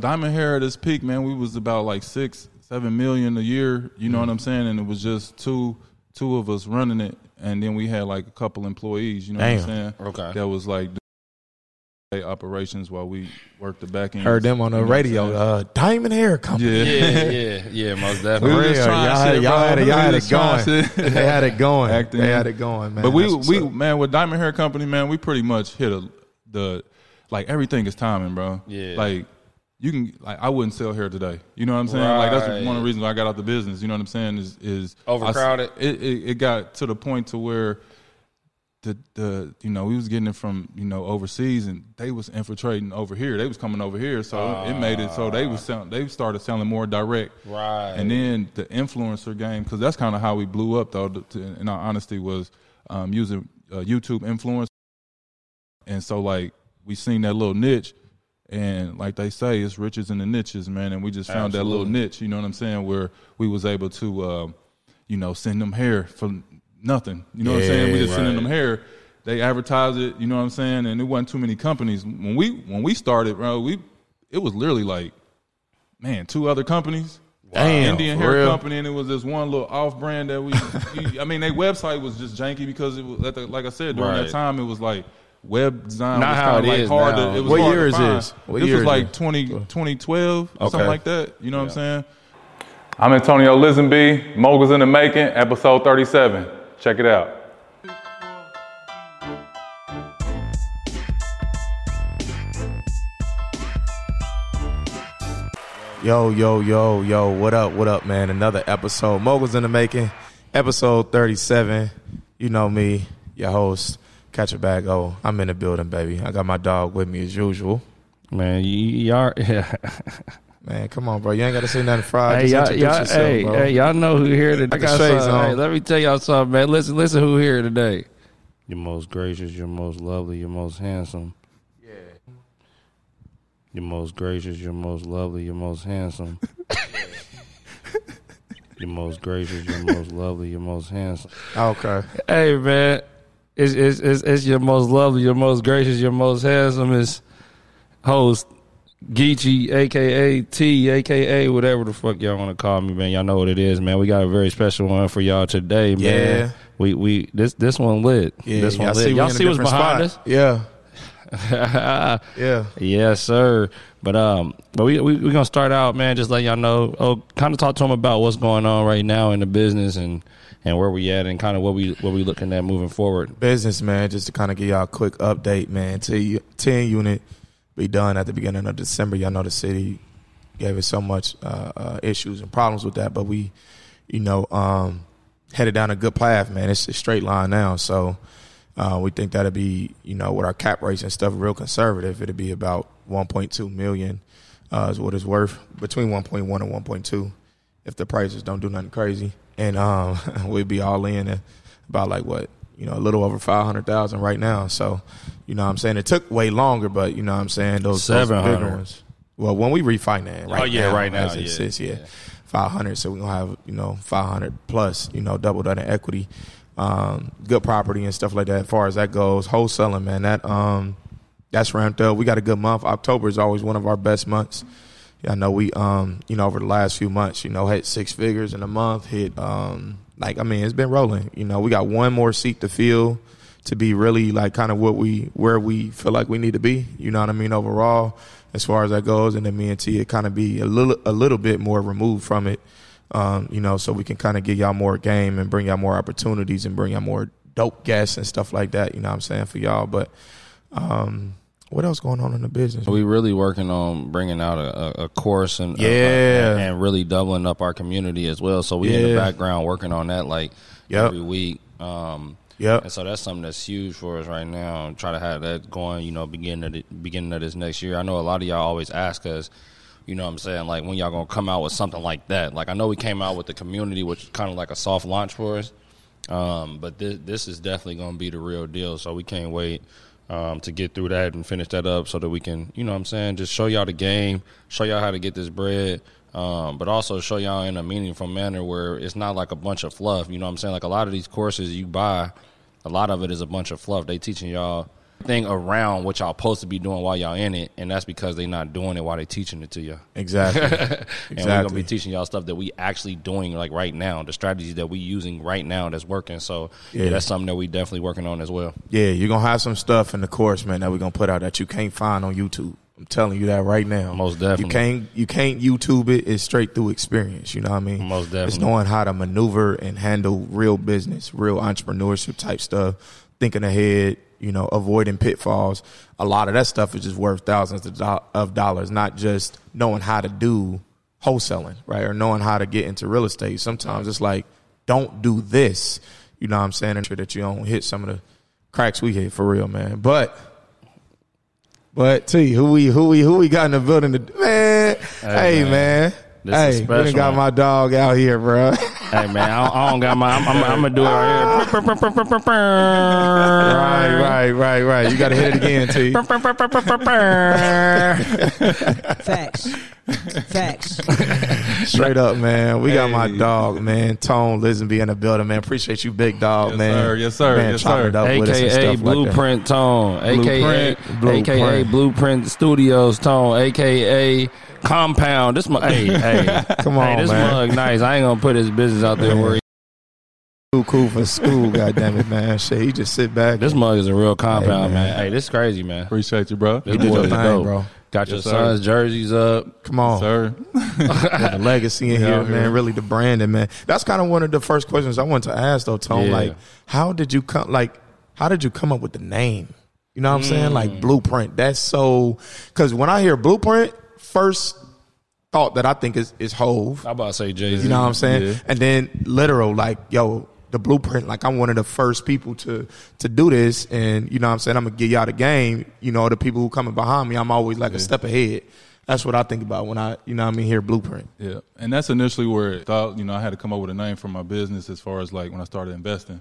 Diamond Hair at its peak, man, we was about like six, seven million a year. You know what I'm saying? And it was just two, two of us running it, and then we had like a couple employees. You know what I'm saying? Okay. That was like operations while we worked the back end. Heard them on the You know radio. Uh, Diamond Hair Company. yeah. Yeah, yeah, yeah, most We definitely. was Real. just trying y'all, shit, y'all had it, y'all had it going. they had it going. Acting they had it going, man. But we we up. man with Diamond Hair Company, man, we pretty much hit a the like everything is timing, bro. Yeah. Like you can like I wouldn't sell hair today. You know what I'm saying? Like that's one of the reasons why I got out the business. You know what I'm saying? Is is I- Overcrowded? it, it it got to the point to where the the you know we was getting it from you know overseas and they was infiltrating over here. They was coming over here, so it made it so they was selling, they started selling more direct. Right. And then the influencer game, because that's kind of how we blew up, though. To, in our honesty, was um, using uh, YouTube influence. And so, like, we seen that little niche, and like they say, it's riches in the niches, man. And we just found that little niche. You know what I'm saying? Where we was able to, uh, you know, send them hair for nothing. You know what I'm saying? We Yeah, just sending them hair. They advertise it. You know what I'm saying? And it wasn't too many companies when we when we started, bro. We it was literally like, man, two other companies. Damn, Indian hair real? company, and it was this one little off brand that we. we- I mean, their website was just janky because it was like, like I said during Right. that time it was like web design Not was how kind it like is hard. now. To, it was What hard year to is find. this? What this year was is like this? 20, 2012 or Okay. something like that. You know what I'm saying? I'm Antonio Lisenby, Moguls in the Making, episode 37. Check it out. Yo, yo, yo, yo, what up, what up, man? Another episode. Moguls in the making, episode 37. You know me, your host, Catch a Bag Oh, I'm in the building, baby. I got my dog with me as usual. Man, y- you are. yeah. Man, come on, bro. You ain't got to say nothing fried. hey, y'all, y'all, yourself, hey, bro. hey, y'all know who here today. I got shades something. on. Hey, let me tell y'all something, man. Listen, listen, who here today? Your most gracious, your most lovely, your most handsome. Yeah. Your most gracious, your most lovely, your most handsome. your most gracious, your most lovely, your most handsome. Okay. Hey man, it's it's it's, it's your most lovely, your most gracious, your most handsome is host Geechee, aka T, aka whatever the fuck y'all want to call me, man. Y'all know what it is, man. We got a very special one for y'all today, man. Yeah. We we this this one lit. Yeah, this one y'all lit. see, y'all see what's behind spot. Us? Yeah. Yes, sir. But um, but we we we gonna start out, man. Just let y'all know. Oh, kind of talk to them about what's going on right now in the business and and where we at and kind of what we what we looking at moving forward. business, man, just to kind of give y'all a quick update, man. T- 10 unit be done at the beginning of December. Y'all know the city gave us so much uh, uh, issues and problems with that, but we, you know, um, headed down a good path, man. It's a straight line now. So uh, we think that'll be, you know, with our cap rates and stuff, real conservative. It'll be about 1.2 million uh, is what it's worth, between 1.1 and 1.2 if the prices don't do nothing crazy. And um, we'd be all in at about like what, you know, a little over 500,000 right now. So, you know what I'm saying? It took way longer, but you know what I'm saying? Those, those bigger 700. ones. Well, when we refinance right Oh, yeah, now, right now, yeah. sits, yeah, 500. So we're going to have, you know, 500 plus, you know, double that in equity. Um, good property and stuff like that. As far as that goes, wholesaling, man, that, um, that's ramped up. We got a good month. October is always one of our best months. Yeah, I know we um you know over the last few months you know hit six figures in a month hit um like I mean it's been rolling you know we got one more seat to fill to be really like kind of what we where we feel like we need to be you know what I mean overall as far as that goes and then me and T it kind of be a little a little bit more removed from it um you know so we can kind of give y'all more game and bring y'all more opportunities and bring y'all more dope guests and stuff like that you know what I'm saying for y'all but um what else going on in the business We really working on bringing out a, a, a course and uh, Yeah. and, and really doubling up our community as well. So we in the background working on that like Yep. every week. Um, Yep. And so that's something that's huge for us right now. Try to have that going, you know, beginning of the, beginning of this next year. I know a lot of y'all always ask us, you know what I'm saying, like when y'all gonna come out with something like that. Like I know we came out with the community, which is kind of like a soft launch for us. Um, but this this is definitely gonna be the real deal. So we can't wait um, to get through that and finish that up so that we can, you know what I'm saying, just show y'all the game, show y'all how to get this bread. Um, but also show y'all in a meaningful manner where it's not like a bunch of fluff. You know what I'm saying? Like a lot of these courses you buy, a lot of it is a bunch of fluff. They teaching y'all thing around what y'all supposed to be doing while y'all in it, and that's because they not doing it while they teaching it to you. Exactly. and we're gonna be teaching y'all stuff that we actually doing like right now, the strategies that we using right now that's working. So yeah, Yeah. that's something that we definitely working on as well. Yeah, you're gonna have some stuff in the course, man, that we're gonna put out that you can't find on YouTube. I'm telling you that right now. Most definitely. You can't you can't YouTube it. It's straight through experience. You know what I mean? Most definitely. It's knowing how to maneuver and handle real business, real entrepreneurship type stuff, thinking ahead, you know, avoiding pitfalls. A lot of that stuff is just worth thousands of, dollars, not just knowing how to do wholesaling, right? Or knowing how to get into real estate. Sometimes it's like, don't do this. You know what I'm saying? And sure that you don't hit some of the cracks we hit for real, man. But but T, who we who we who we got in the building? To, man, hey, man. man, This hey, we got my dog out here, bro. hey man, I don't, I don't got my. I'm, I'm, I'm gonna do it right right, here. right, right, right. You got to hit it again, T. Facts. Facts. Straight up, man. We got my dog, man. Tone Lisenby in the building, man. Appreciate you, big dog, Yes, man. sir. Yes, sir. Man, Yes, chopping sir. it up with us and AKA stuff like. Blueprint Tone, AKA Blueprint. AKA Blueprint Studios Tone, AKA Compound. This mug, hey, hey, Come hey, on, this man. mug nice. I ain't gonna put his business out there. Where he, Too cool for school, goddamn it, man. Shit, he just sit back. this mug is a real compound, Hey, man. man. Hey, this is crazy, man. Appreciate you, bro. This you did boy your thing, dope. bro. Got your Yes, sir. son's jerseys up. Come on. Sir. Yeah, the legacy in We here, man. here. Really, the branding, man. That's kind of one of the first questions I wanted to ask, though, Tone. Yeah. Like, how did you come? Like, how did you come up with the name? You know what I'm saying? Mm. Like Blueprint. That's so. Because when I hear Blueprint, first thought that I think is is Hov. How about to say Jay Z? You know what I'm saying? Yeah. And then literal, like, yo, the blueprint, like I'm one of the first people to to do this. And you know what I'm saying? I'm gonna give y'all the game. You know, the people who coming behind me, I'm always like a step ahead. That's what I think about when I, you know what I mean, hear blueprint. Yeah, and that's initially where it thought you know I had to come up with a name for my business as far as like when I started investing.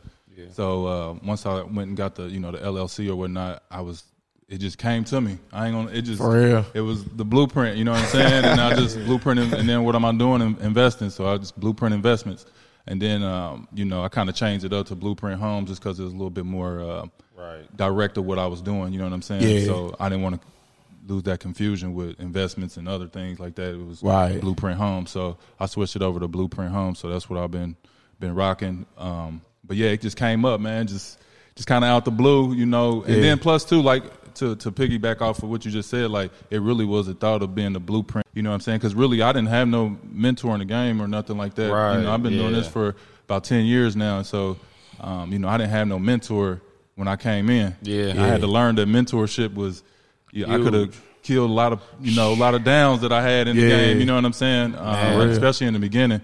So uh, once I went and got the you know the LLC or whatnot, I was it just came to me. I ain't gonna it just For real. It was the blueprint, you know what I'm saying? and I just blueprint and then what am I doing? Investing. So I just blueprint investments, and then um, you know I kind of changed it up to Blueprint Homes just because it was a little bit more uh, Right. direct of what I was doing. You know what I'm saying? Yeah. So I didn't want to lose that confusion with investments and other things like that. It was Right. Blueprint Home. So I switched it over to Blueprint Home. So that's what I've been been rocking. Um, but yeah, it just came up, man. Just just kind of out the blue, you know. And Yeah. then plus two, like to to piggyback off of what you just said, like it really was a thought of being the blueprint. You know what I'm saying? Because really, I didn't have no mentor in the game or nothing like that. Right, You know, I've been doing this for about ten years now, and so um, you know, I didn't have no mentor when I came in. Yeah. I had to learn that mentorship was. Yeah, I could have killed a lot of you know a lot of downs that I had in the game. You know what I'm saying? Um, especially in the beginning.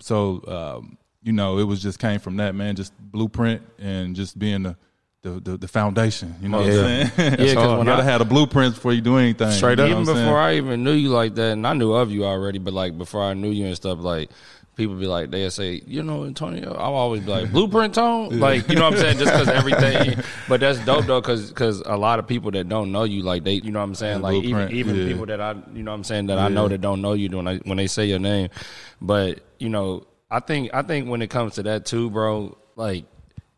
So um, you know, it was just came from that man, just blueprint and just being the the, the, the foundation. You know what Yeah. I'm saying? Yeah, 'cause you gotta I- have a blueprint before you do anything. Straight you up. know even what saying? before I even knew you like that, and I knew of you already, but like before I knew you and stuff, like people be like, they'd say, you know, Antonio, I'll always be like, blueprint tone, like you know what I'm saying, just because everything. But that's dope though, because a lot of people that don't know you, like they, you know what I'm saying, Yeah, like even Blueprint, even yeah. people that I, you know what I'm saying, that I know that don't know you when I when they say your name, but you know, I think I think when it comes to that too, bro, like.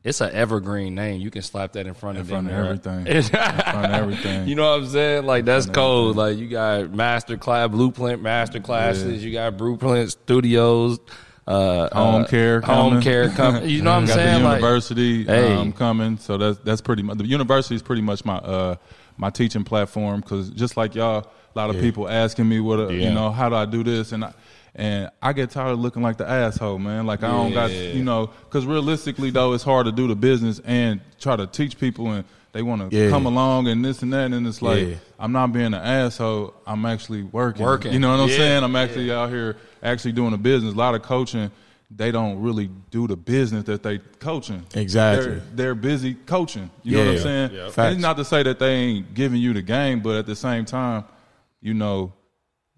It's an evergreen name. You can slap that in front in of front of everything. in front of everything. You know what I'm saying? Like that's cold. Like you got master class, blueprint master classes. You got blueprint studios, uh, home uh, care, home coming. care. Com- you know what I'm got saying? The Like, university Hey. um, coming, so that's that's pretty much the university is pretty much my uh, my teaching platform because just like y'all, a lot of people asking me what uh, Yeah. you know how do I do this and I, and I get tired of looking like the asshole, man. Like I don't got you know because realistically though it's hard to do the business and try to teach people and they want to Yeah. come along and this and that and it's like Yeah. I'm not being an asshole. I'm actually working. Working. You know what I'm saying? I'm actually out here actually doing a business. A lot of coaching, they don't really do the business that they coaching. Exactly. They're, they're busy coaching. You know what I'm saying? Yeah. And It's not to say that they ain't giving you the game, but at the same time, you know,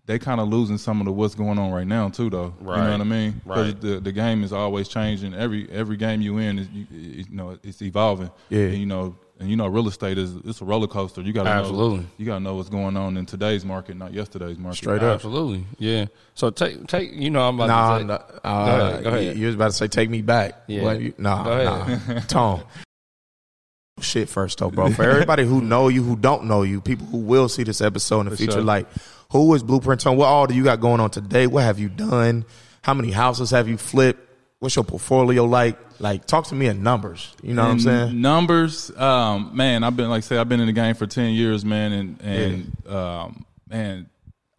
they kind of losing some of the what's going on right now too, though. Right. You know what I mean? Because Right. the the game is always changing. Every every game you in is you, you know it's evolving. Yeah. And, you know. And you know, real estate is it's a roller coaster. You gotta Absolutely. know, you gotta know what's going on in today's market, not yesterday's market. Straight up. absolutely, yeah. So take take. You know, I'm about Nah, to say. nah, Go uh, ahead, go ahead. You, you was about to say, "Take me back." Yeah. What you- nah, Go ahead. nah. Tone, shit first though, bro. For everybody who know you, who don't know you, people who will see this episode in the For future, sure. like who is Blueprint Tone? What all do you got going on today? What have you done? How many houses have you flipped? What's your portfolio like? Like, talk to me in numbers. You know what I'm saying? Numbers, um, man. I've been like I say, I've been in the game for ten years, man, and and um, man,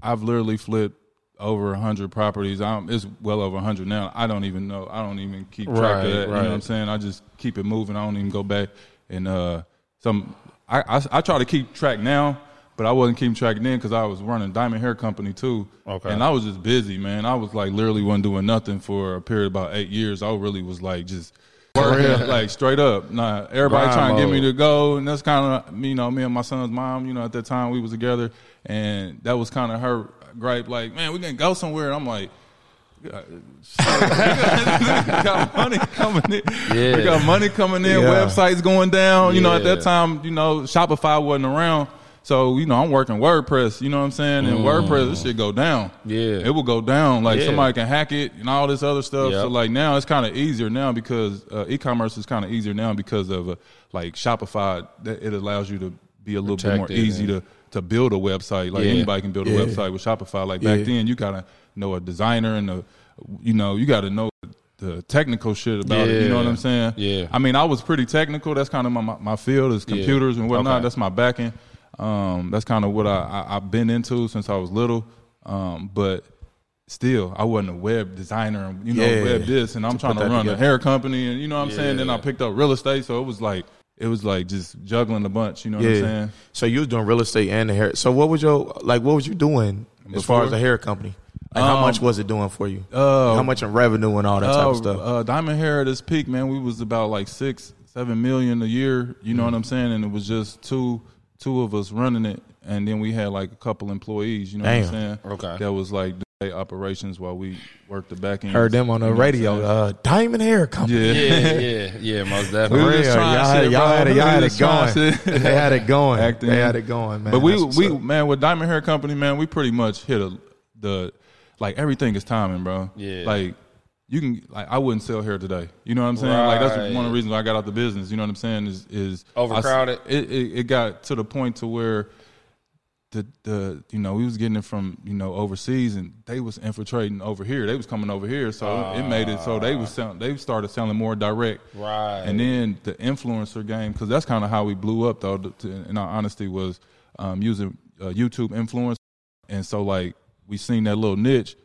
I've literally flipped over hundred properties. I'm, it's well over hundred now. I don't even know. I don't even keep track Right, of that. You know what I'm saying? I just keep it moving. I don't even go back and uh, some. I, I I try to keep track now, but I wasn't keeping track then because I was running Diamond Hair Company too. Okay. and I was just busy, man. I was like literally wasn't doing nothing for a period of about eight years. I really was like just working like straight up. Nah, everybody Grind trying to get me to go, and that's kind of you know me and my son's mom. You know, at that time we was together, and that was kind of her gripe. Like, man, we can go somewhere. And I'm like. "God, we got money coming in. Yeah. We got money coming in. Yeah. Websites going down. You know, at that time, you know, Shopify wasn't around. So, you know, I'm working WordPress, you know what I'm saying? And WordPress, this shit go down. Mm. Yeah. It will go down. Like Yeah. somebody can hack it and all this other stuff. So like now it's kind of easier now because uh, e-commerce is kind of easier now because of uh, like Shopify. That it allows you to be a little bit more Protected easy to to build a website. Like Yeah. anybody can build a Yeah. website with Shopify. Like back Yeah. then, you gotta know a designer and a, you know, you gotta know the technical shit about it. You know what I'm saying? Yeah. I mean, I was pretty technical. That's kind of my, my, my field is computers and whatnot. Okay. That's my backing. Um, that's kind of what I, I, I've been into since I was little. Um, but still, I wasn't a web designer and, you know, Yeah. web this. And I'm To trying to run a hair company. And, you know what I'm saying? Then I picked up real estate. So it was like, it was like just juggling a bunch. You know what I'm saying? So you was doing real estate and the hair. So what was your like? What was you doing as far as the hair company? Like how Um, much was it doing for you? uh, how much in revenue and all that type Uh, of stuff? Uh, Diamond Hair at its peak, man, we was about like six, seven million a year. You know what I'm saying? And it was just two, two of us running it, and then we had like a couple employees. You know what I'm Damn. saying? Okay. That was like day operations while we worked the back end. Heard them on the You know radio. Uh, Diamond Hair Company. yeah. Yeah, yeah, yeah, most We definitely. was Yeah, just trying y'all, had, shit, y'all had it, y'all had it going. they had it going. Acting. They had it going, man. But we we up. man with Diamond Hair Company, man, we pretty much hit a the like everything is timing, bro. Yeah. Like you can like I wouldn't sell hair today. You know what I'm saying? Like that's one of the reasons why I got out the business. You know what I'm saying? Is is I- Overcrowded? it, it it got to the point to where the the you know we was getting it from you know overseas and they was infiltrating over here. They was coming over here, so it made it so they was selling, they started selling more direct. Right. And then the influencer game, because that's kind of how we blew up, though. To, in our honesty, was um, using uh, YouTube influence, and so like we seen that little niche,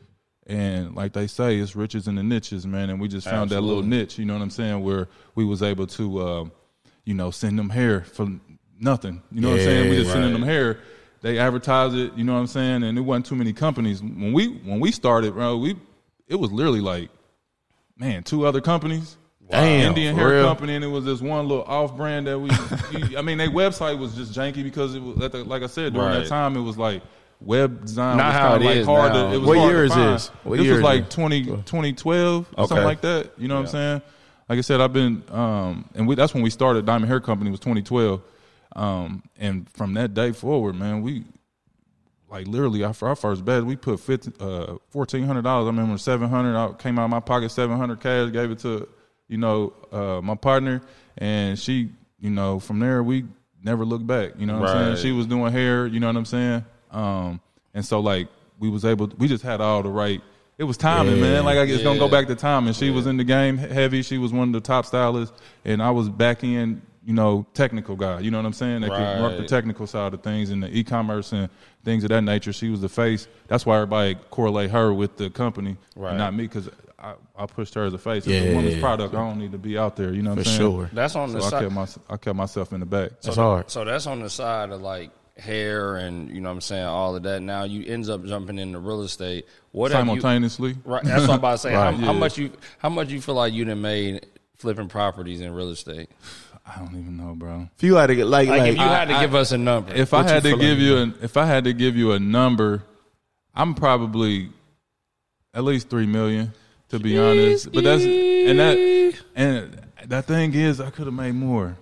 and like they say, it's riches in the niches, man. And we just found that little niche. You know what I'm saying? Where we was able to, uh, you know, send them hair for nothing. You know what I'm saying? We Yeah, just sending them hair. They advertise it. You know what I'm saying? And it wasn't too many companies when we when we started, bro. We it was literally like, man, two other companies. Damn, Indian hair real? company, and it was this one little off brand that we. I mean, their website was just janky because it was like I said during that time, it was like web design. Not was how it like is hard now. To, it was What hard year to is find. this? What this year was like this? 20, 2012 or Okay. something like that. You know what I'm saying? Like I said, I've been, um, and we, that's when we started Diamond Hair Company was 2012, um, and from that day forward, man, we like literally our, our first bet, we put 50, uh, fourteen hundred dollars. I remember seven hundred. I came out of my pocket seven hundred cash, gave it to you know uh, my partner, and she, you know, from there we never looked back. You know what I'm saying? She was doing hair. You know what I'm saying? Um, and so like we was able, we just had all the right. It was timing, Yeah. man. Like I guess gonna go back to timing. She was in the game heavy. She was one of the top stylists, and I was back in, you know, technical guy. You know what I'm saying? That could work the technical side of things and the e-commerce and things of that nature. She was the face. That's why everybody correlate her with the company, Right. and not me, because I, I pushed her as a face. It's Yeah. a woman's product. I don't need to be out there. You know what For I'm saying? sure. That's on So the I side. kept my I kept myself in the back. That's hard. So that's on the side of like hair and you know what I'm saying all of that. Now you ends up jumping into real estate. What have you, Simultaneously, right? That's what I'm about to say. Right, how, how much you how much you feel like you done made flipping properties in real estate? I don't even know, bro. If you had to get like, Like, like, if you had to I- give us a number, If I had to give like, you an if I had to give you a number, I'm probably at least three million to be honest. But that's and that and that thing is I could have made more.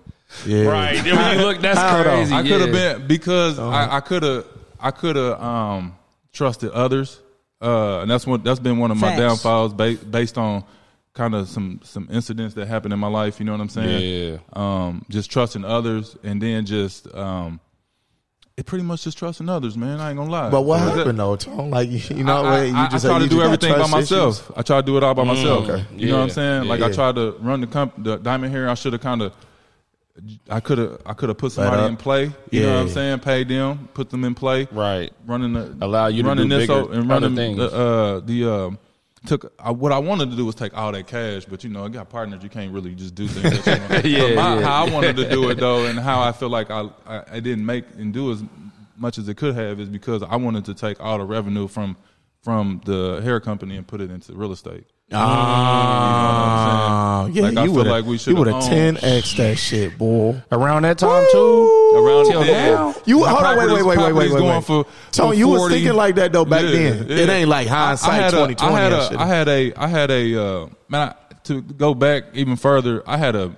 Yeah. right? Then when you look, that's How though? crazy. I could have yeah. been because Uh-huh. I, I could have I could have um, trusted others, uh, and that's what that's been one of my Facts. downfalls ba- based on kind of some some incidents that happened in my life. You know what I'm saying? Yeah. Um, just trusting others, and then just um, it pretty much just trusting others, man. I ain't gonna lie. But what That- happened though, Tom? Like you you know, I, where you just I try to you do everything by myself. issues? I try to do it all by myself. okay. You know what I'm Yeah. saying? Like I Yeah. tried to run the comp, the diamond hair. I should have kind of, I could have, I could have put somebody in play. You know what I'm saying? Pay them, put them in play. Right. Running the Allow you to running do this bigger, and running things. the uh, the um took I, what I wanted to do was take all that cash, but you know, I got partners. You can't really just do things. That you want. Yeah, my, yeah. How I wanted to do it though, and how I feel like I, I I didn't make and do as much as it could have is because I wanted to take all the revenue from from the hair company and put it into real estate. Ah, You know what I'm yeah, Like, I you feel would like we you should've would have ten x that shit, boy. Around that time too. Around Till then, now? You hold on, wait, wait, wait, wait, wait, wait. For, Tony, for you was thinking like that though back Yeah, then. yeah. It ain't like hindsight twenty twenty. I had a, shit. I had a, I had a, uh, man. I, to go back even further, I had a.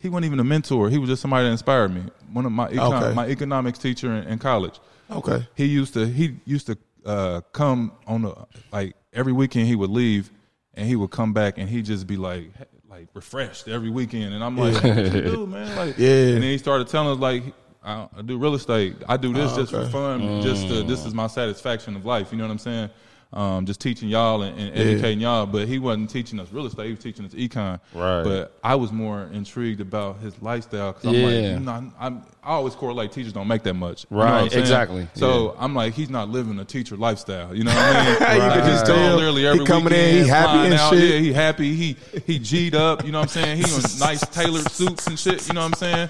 He wasn't even a mentor. He was just somebody that inspired me. One of my econ, Okay. my economics teacher in, in college. okay. He used to he used to uh, come on the like every weekend. He would leave and he would come back and he'd just be like like refreshed every weekend. And I'm like, what you do, man? Like, Yeah. And then he started telling us like. I, do real estate. I do this Oh, just okay. for fun. Just to, this mm. is my satisfaction of life. You know what I'm saying? Um, just teaching y'all and, and educating y'all. But he wasn't teaching us real estate. He was teaching us econ. Right. But I was more intrigued about his lifestyle because I'm Yeah. like, you know, I'm, I'm, I always correlate teachers don't make that much. You know Right, exactly. So I'm like, he's not living a teacher lifestyle. You know what I mean? You could just He's going tell literally he every coming in, weekend, he happy flying and out. shit. Yeah, he happy. He he G'd up. You know what I'm saying? He in nice tailored suits and shit. You know what I'm saying?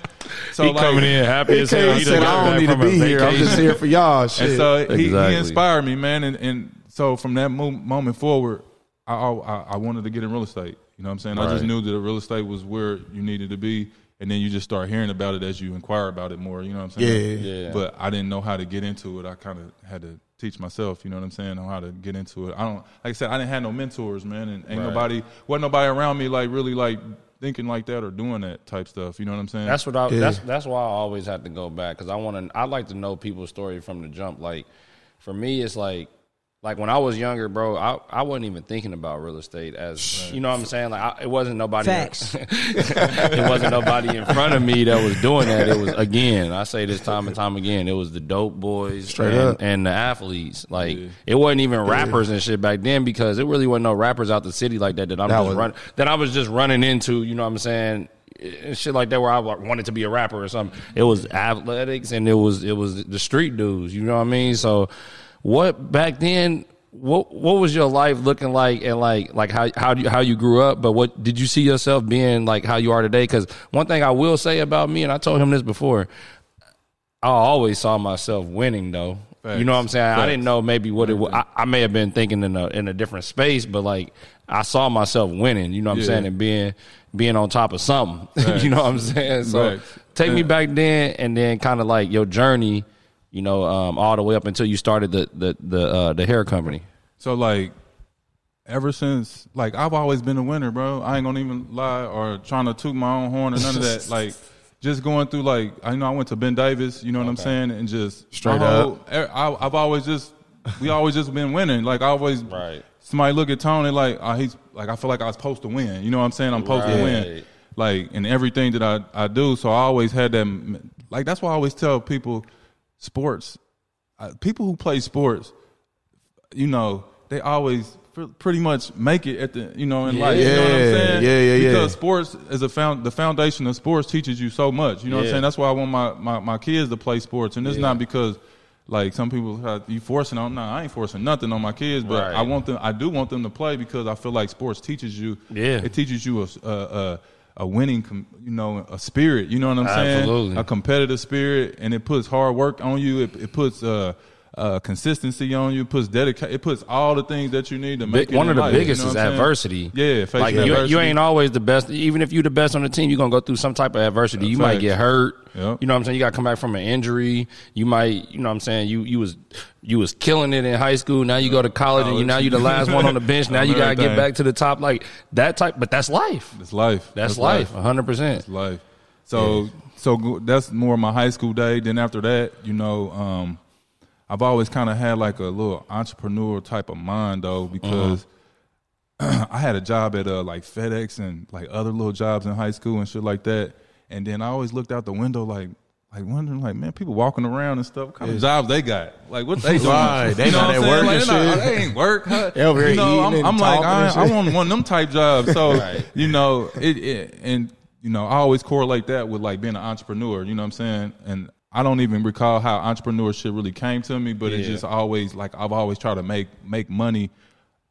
So He coming in happy He as hell. He said, done got "I don't need to be here. I'm just here for y'all." Shit. and so he, Exactly. he inspired me, man. And, and so from that mo- moment forward, I, I I wanted to get in real estate. You know what I'm saying? I just knew that real estate was where you needed to be. And then you just start hearing about it as you inquire about it more. You know what I'm saying? Yeah. Yeah. But I didn't know how to get into it. I kind of had to teach myself. You know what I'm saying? On how to get into it. I don't. Like I said, I didn't have no mentors, man, and ain't Right. nobody. wasn't nobody around me like really like thinking like that or doing that type stuff. You know what I'm saying? That's what I. Yeah. That's that's why I always have to go back because I want to. I like to know people's story from the jump. Like for me, it's like like when I was younger, bro. I I wasn't even thinking about real estate as you know what I'm saying. Like I, it wasn't nobody. Facts. it wasn't nobody in front of me that was doing that. It was again. I say this time and time again. It was the dope boys Straight and, up. and the athletes. Like it wasn't even rappers and shit back then because it really wasn't no rappers out the city like that that I'm That just was- run that I was just running into. You know what I'm saying? And shit like that where I wanted to be a rapper or something. It was athletics and it was it was the street dudes. You know what I mean? So what back then? What what was your life looking like and like like how how you, how you grew up? But what did you see yourself being like how you are today? Because one thing I will say about me, and I told him this before, I always saw myself winning though. You know what I'm saying? I didn't know maybe what it was. I, I may have been thinking in a in a different space, but like I saw myself winning. You know what I'm Yeah. saying? And being being on top of something. you know what I'm saying? So take me back then, and then kind of like your journey. You know, um, all the way up until you started the the the uh, the hair company. So like ever since like I've always been a winner, bro. I ain't gonna even lie or trying to toot my own horn or none of that. Like just going through like I know I went to Ben Davis, you know what I'm saying, and just Straight up. I, I've always just we always just been winning. Like I always Right. somebody look at Tony like oh, he's like I feel like I was supposed to win. You know what I'm saying? I'm supposed to win. Like in everything that I I do. So I always had that. Like that's why I always tell people sports. Uh, people who play sports you know, they always pr- pretty much make it at the, you know, in life. You know what I'm Yeah, saying? yeah, yeah, yeah. Because sports is a found the foundation of sports teaches you so much. You know what I'm saying? That's why I want my, my, my kids to play sports, and it's not because. Like some people, have, you forcing on. No, I ain't forcing nothing on my kids, but Right. I want them. I do want them to play because I feel like sports teaches you. Yeah. it teaches you a a, a, a winning, com, you know, a spirit. You know what I'm Absolutely. saying? A competitive spirit, and it puts hard work on you. It, it puts uh, uh, consistency on you. Puts dedication. It puts all the things that you need to make one of the life, you biggest know is what I'm saying? adversity. Yeah, like you, adversity. you ain't always the best. Even if you the best on the team, you're gonna go through some type of adversity. You might get hurt. Yep. You know what I'm saying? You got to come back from an injury. You might, you know what I'm saying? You you was you was killing it in high school. Now you go to college, and you now you the last one on the bench. Now you got to get back to the top. Like that type. But that's life. It's life. That's, life. 100. percent It's life. So so that's more my high school day. Then after that, you know, um, I've always kind of had like a little entrepreneur type of mind though, because I had a job at uh, like FedEx and like other little jobs in high school and shit like that. And then I always looked out the window like like wondering like man, people walking around and stuff. What kind of jobs they got? Like what they doing? Right, they You know not at work Like, they, not- shit. they ain't work. Huh? You know, I'm, I'm like I, I want one of them type jobs. So Right. you know it, it and you know I always correlate that with like being an entrepreneur. You know what I'm saying? And I don't even recall how entrepreneurship really came to me, but it's just always like I've always tried to make make money.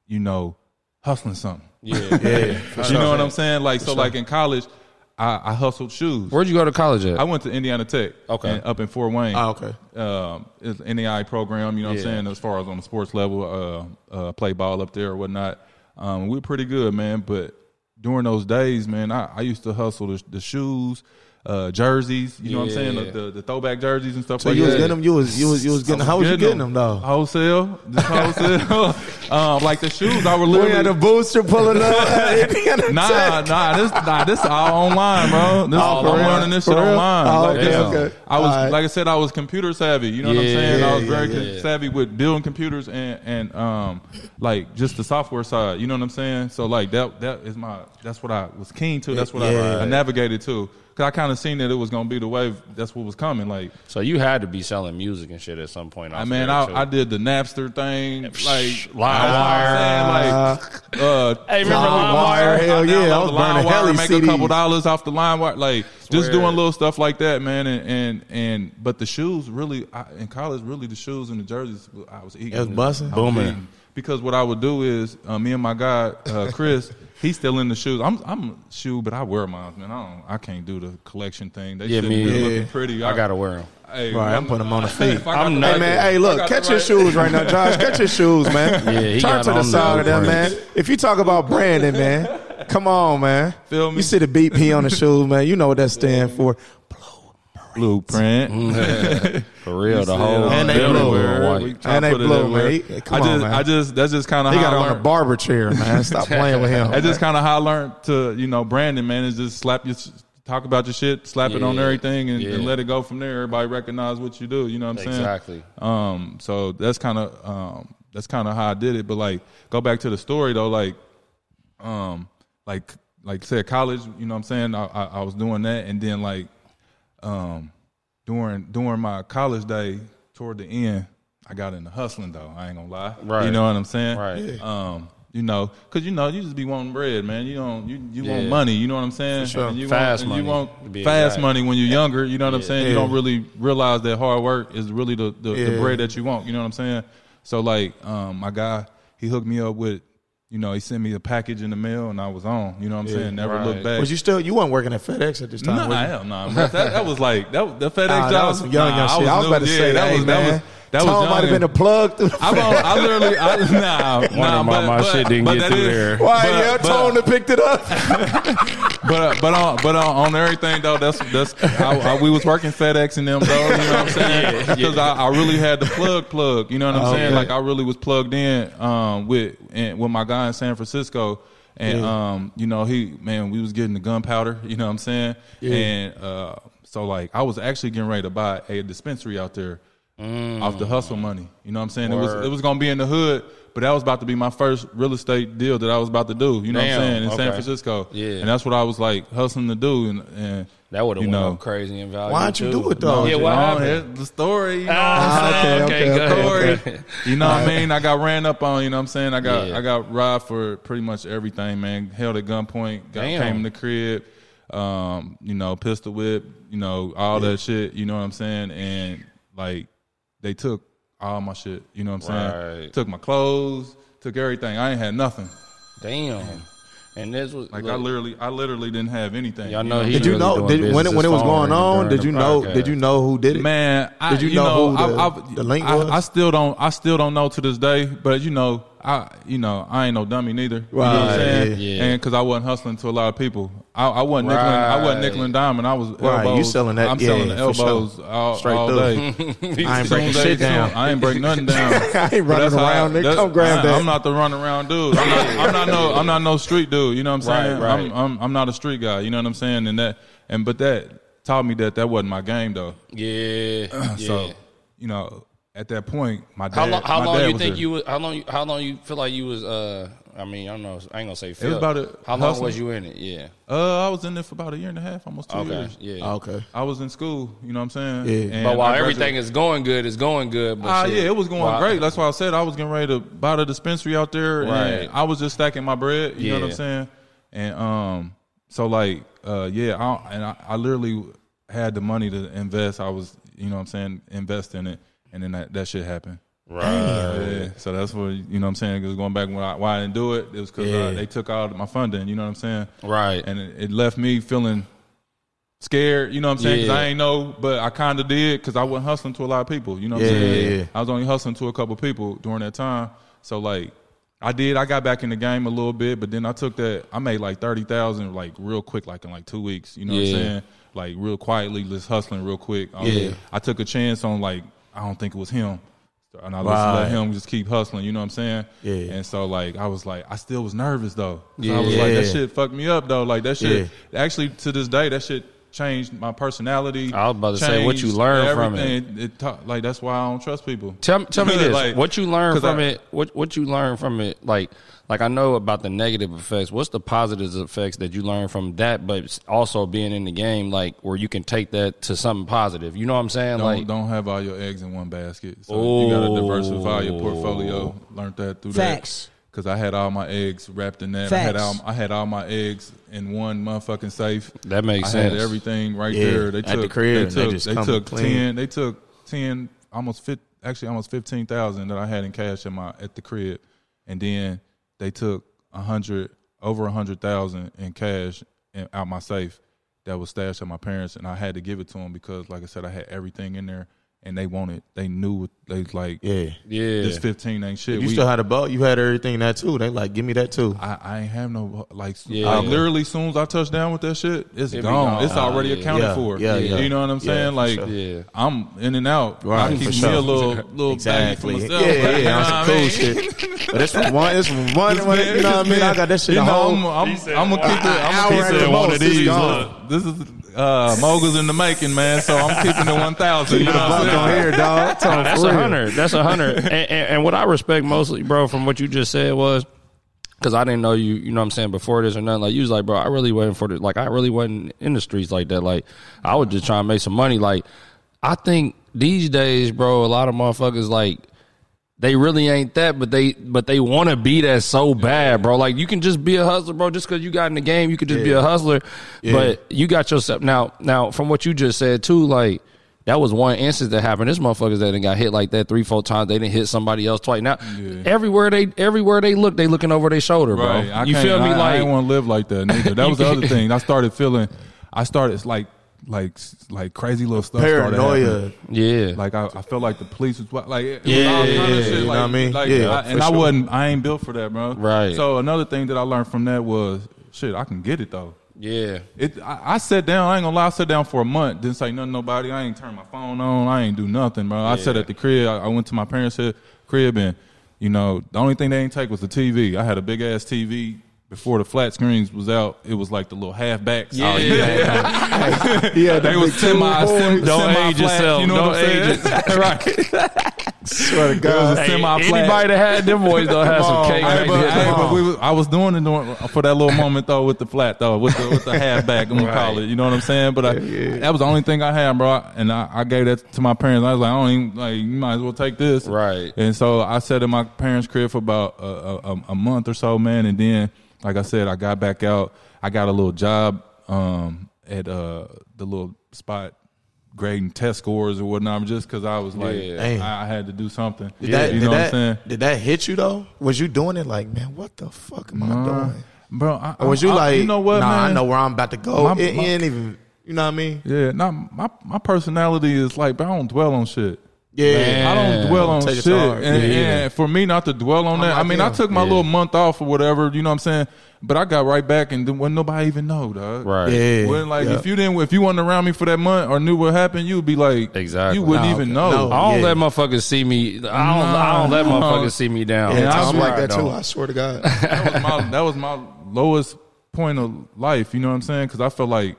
You know, hustling something. Yeah. Yeah, You know what I'm saying? Like so, like in college, I, I hustled shoes. Where'd you go to college at? I went to Indiana Tech. Okay. and- up in Fort Wayne. Oh, okay. Um, it's an NAIA program. You know what Yeah. I'm saying? As far as on the sports level, uh, uh, play ball up there or whatnot. Um, We're pretty good, man. But during those days, man, I, I used to hustle the, the shoes. Uh, jerseys, you know what I'm saying, the, the, the throwback jerseys and stuff So like you was that. getting them. You was you was you was getting. How was you getting them though? Wholesale, just wholesale. um, like the shoes, I were We literally had a booster pulling up. Indiana Nah, nah, this nah, this all online, bro. This Oh, for I'm learning this For shit real? online. Oh, Like, okay, this- okay. I was All right. like I said, I was computer savvy. You know what I'm Yeah, saying? I was very yeah. co- savvy with building computers and and um like just the software side. You know what I'm saying? So like that that is my that's what I was keen to. That's what Yeah. I, I navigated to. Cause I kind of seen that it was gonna be the wave. That's what was coming. Like so you had to be selling music and shit at some point. I mean. I, I did the Napster thing, like LimeWire. like uh, Hey, remember LimeWire? LimeWire? Hell yeah, I was the burning LimeWire, heli make a couple dollars off the LimeWire, like just Swear. doing little stuff like that, man. And and, and but the shoes really I, in college, really the shoes and the jerseys, I was eating. It was busting? Booming. Because what I would do is, uh, me and my guy uh, Chris, he's still in the shoes. I'm I'm a shoe, but I wear mine, man. I don't, I can't do the collection thing. They Yeah, should me be either. looking pretty. I gotta wear them. Hey, Right, I'm putting them on the feet. I got I'm the not- right- Hey man, hey look, got the catch your shoes right now, Josh. Catch your shoes, man. Yeah, he Turn got to the on side of the them, man. If you talk about branding, man, come on, man. Feel me? You see the BP on the shoes, man. You know what that stands for. Blueprint. For real, the whole And they building blue. white. And to they put blue, everywhere. man. He- come I on, just, man. I just, that's just kind of He how got I it on a barber chair, man. Stop playing with him. That's just kind of how I learned to, you know, Brandon, man. Is just slap your, talk about your shit, slap it on everything, and, Yeah. and let it go from there. Everybody recognize what you do. You know what I'm saying? Exactly. Um, so that's kind of, um, that's kind of how I did it. But like, go back to the story though. Like, um, like, like I said, college. You know what I'm saying? I, I, I was doing that, and then like, um, during during my college day, toward the end, I got into hustling though. I ain't gonna lie. Right. You know what I'm saying? Right. Um, you know, cause you know, you just be wanting bread, man. You don't, you, you want money. You know what I'm saying? sure. And you Fast want, and You want fast exact. money when you're younger. You know what I'm saying? You don't really realize that hard work is really the the, the bread that you want. You know what I'm saying? So like, um, my guy, he hooked me up with. You know, he sent me a package in the mail, and I was on. You know what I'm saying? Never right. looked back. Was you still? You weren't working at FedEx at this time. No, was you? hell no. That, that was like that. The FedEx Nah, job that was some young, nah, young shit. I was new- about to yeah, say, that hey, was man, that was that Tone was might have been a plug through the I'm I literally, I, nah, nah, why but, my but, shit didn't but get through is- there. Why? But- yeah, but- Tone that picked it up. But uh, but on but on, on everything though, that's that's I, I, we was working FedEx and them though. You know what I'm saying? Because I, I really had the plug plug. You know what I'm saying? Okay. Like I really was plugged in um, with and, with my guy in San Francisco. And Yeah. um, you know, he man, we was getting the gunpowder. You know what I'm saying? Yeah. And uh, so like, I was actually getting ready to buy a dispensary out there off the hustle money. You know what I'm saying? It was it was gonna be in the hood, but that was about to be my first real estate deal that I was about to do. You know Damn, what I'm saying? In San. Francisco. Yeah. And that's what I was like hustling to do. And, and That would have you went know, up crazy in value. Why'd you too. do it, though? Yeah, why happened? The story. You know Ah, what I'm saying? okay, okay, okay. Story. You know what I mean? I got ran up on. You know what I'm saying? I got Yeah. I got robbed for pretty much everything, man. Held at gunpoint. Got Damn. came in the crib. Um, you know, pistol whip. You know, all that shit. You know what I'm saying? And like, they took all my shit. You know what I'm saying? Right. Took my clothes. Took everything. I ain't had nothing. Damn. And this was Like look, I literally, I literally didn't have anything. Y'all you know he Did you really know? doing Did, when it when it was going on? Did you know? podcast. Did you know who did it? Man, I, Did you you know know, who I, the- I, the link I, was? I still don't. I still don't know to this day. But you know, I you know I ain't no dummy neither. You know what I'm Right, saying? yeah, yeah. And because I wasn't hustling to a lot of people, I, I wasn't nickel. I wasn't Right. nickel and diamond. I was Right, elbows. you selling that- I'm yeah, selling the for sure. elbows all, Straight all day. I ain't breaking shit down. I ain't break nothing down. I ain't But running that's how- around. Nigga, that's- come grab I, that. I'm not the run around dude. I'm not, I'm not no. I'm not no street dude. You know what I'm saying? right. I'm, I'm I'm not a street guy. You know what I'm saying? And that and but that taught me that that wasn't my game though. Yeah. yeah. So, you know, at that point, my dad. how long? How my long dad you was think there. you? was- How long? you- How long you feel like you was? Uh, I mean, I don't know. I ain't gonna say. was about a How long hustle. was you in it? Yeah. Uh, I was in there for about a year and a half, almost two Okay. years. Yeah. Okay. I was in school. You know what I'm saying? Yeah. And but while everything is going good, it's going good. But Ah, shit, yeah, it was going while- great. That's why I said I was getting ready to buy the dispensary out there, Right. and I was just stacking my bread. You know what I'm saying? And um, so like, uh, yeah, I, and I, I literally had the money to invest. I was, you know what I'm saying, invest in it, and then that, that shit happened. Right. Yeah, so that's what you know what I'm saying. Because going back when I, why I didn't do it, it was because Yeah. uh, they took out my funding. You know what I'm saying? Right. and it, it left me feeling scared. You know what I'm saying? Yeah. I ain't know, but I kind of did because I wasn't hustling to a lot of people. You know what Yeah, I'm saying? I was only hustling to a couple people during that time. So like, I did. I got back in the game a little bit, but then I took that. I made like thirty thousand, like real quick, like in like two weeks. You know what I'm saying? Like real quietly, just hustling real quick. I was- Yeah. I took a chance on like I don't think it was him. And I Right. let him just keep hustling, you know what I'm saying? Yeah. And so like I was like I still was nervous though. 'Cause I was like that shit fucked me up though. Like that shit actually to this day that shit changed my personality. I was about to say, what you changed learned from it. everything. It, ta- like that's why I don't trust people. Tell, tell me this: Like, what you learned 'cause from I- it? What what you learned from it? Like like I know about the negative effects. What's the positive effects that you learned from that? But also being in the game, like where you can take that to something positive. You know what I'm saying? Don't like don't have all your eggs in one basket. So you gotta diversify your Oh. portfolio. Learned that through Facts. Because I had all my eggs wrapped in that. I had all I had all my eggs in one motherfucking safe. that makes I sense. had everything right Yeah, there. They at took the crib, They and they took just they took clean. ten. They took ten, almost fit. Actually, almost fifteen thousand that I had in cash in my at the crib, and then they took a hundred over a hundred thousand in cash in, out my safe that was stashed at my parents, and I had to give it to them because, like I said, I had everything in there, and they wanted. They knew what they like. Yeah. yeah, This fifteen ain't shit. You We- still had a belt. You had everything that too. They like, give me that too. I, I ain't have no like. Yeah. I literally, as soon as I touch down with that shit, It be gone. gone. It's already Yeah. accounted Yeah. for. Yeah, yeah. You know what I'm saying? for like, sure. Yeah. I'm in and out. Right, I keep for me a little little exactly. baggie for myself. yeah, You yeah. what I some cool mean? shit. But it's from one. It's from one. One you know what I mean? I got that shit. You know, whole, I'm, I'm, said I'm gonna keep it. I'm hour gonna keep it. One of these. this is uh, moguls in the making, man. So I'm keeping the one thousand. You know what I'm On here, dog. That's a hundred. That's a hundred. and, and, and what I respect mostly, bro, from what you just said was because I didn't know you. You know what I'm saying before this or nothing. Like you was like, bro, I really wasn't for the like. I really wasn't in the streets like that. Like I was just trying to make some money. Like I think these days, bro, a lot of motherfuckers like. They really ain't that, but they but they want to be that so bad, bro. Like you can just be a hustler, bro. Just because you got in the game, you could just be a hustler. But you got yourself now. Now, from what you just said too, like that was one instance that happened. This motherfuckers that done got hit like that three, four times. They didn't hit somebody else twice. Now, everywhere they everywhere they look, they looking over their shoulder, bro. Right. I you feel me? I, I like didn't want to live like that. Neither. That was the other thing. I started feeling. I started like like like crazy little stuff. started Paranoia. happening. yeah, Like I, I felt like the police was like it was Yeah, kind of yeah, shit. you know what I mean? Like, Yeah, I, for and I wasn't. I ain't built for that, bro. Right. So another thing that I learned from that was shit. I can get it though. Yeah, It. I, I sat down. I ain't gonna lie. I sat down for a month. Didn't say nothing. Nobody. I ain't turn my phone on. I ain't do nothing, bro. I sat at the crib. I, I went to my parents' crib and. You know, the only thing they ain't take was the TV. I had a big ass TV before the flat screens was out. It was like the little halfbacks. Yeah. Oh, yeah, yeah. they was semi, semi, Don't semi age flat, yourself. You know Don't what I'm saying? right. Swear to It God. was a Hey, semi-flat. anybody that had them boys don't have some cake. Hey, back but, there. hey, but we was, I was doing it during, for that little moment though with the flat though with the with the halfback. I'm gonna call it. You know what I'm saying? But I, that was the only thing I had, bro. And I, I gave that to my parents. I was like, I don't even like. You might as well take this. Right. And so I sat in my parents' crib for about a, a, a- a month or so, man. And then, like I said, I got back out. I got a little job um, at uh, the little spot grading test scores or whatnot, just because I was like, Yeah. I, I had to do something. Did that, you did know that, what I'm saying? Did that hit you though? Was you doing it like, man, what the fuck am I doing? bro. I, Or was you I- like, you know what, nah, man? I know where I'm about to go. My- it, my- it ain't even, you know what I mean? Yeah, not my my personality is like, but I don't dwell on shit. Yeah. Man. I don't dwell on Take shit, and, Yeah, yeah. and for me not to dwell on that, I like mean, I took my Yeah. little month off or whatever, you know what I'm saying. But I got right back, and then when nobody even know, dog. Right. Yeah. When like yeah. if you didn't, if you wasn't around me for that month or knew what happened, you'd be like, Exactly. you wouldn't Nah, even know. No. I don't Yeah. let motherfuckers see me. I don't. I don't let Nah, nah. motherfuckers see me down. Yeah, I I'm like that too. I swear to God. that was my that was my lowest point of life. You know what I'm saying? Because I felt like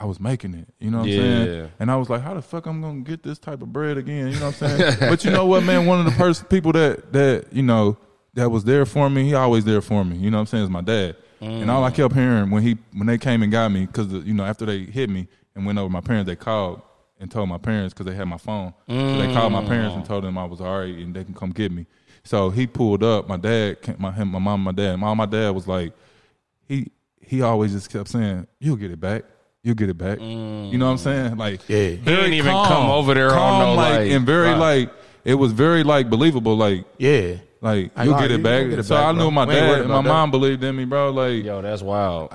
I was making it. You know what Yeah. I'm saying? And I was like, how the fuck I'm gonna get this type of bread again? You know what I'm saying? but you know what, man? One of the pers- people that that you know that was there for me, he always there for me. You know what I'm saying? Is my dad. And all I mm. kept hearing when he when they came and got me because you know after they hit me and went over my parents, they called and told my parents because they had my phone. So they called my parents and mm. told them I was all right and they can come get me. So he pulled up. My dad, came, my him, my mom, my dad. My my dad was like, he he always just kept saying, "You'll get it back. You'll get it back." You know what I'm saying? Like, Yeah. He didn't even come over there on calm, no, like- and very Right. like it was very like believable. Like, Yeah. like you'll know, get you it back. get it so back, I knew bro. my We dad and my that. mom believed in me, bro. Like, Yo, that's wild.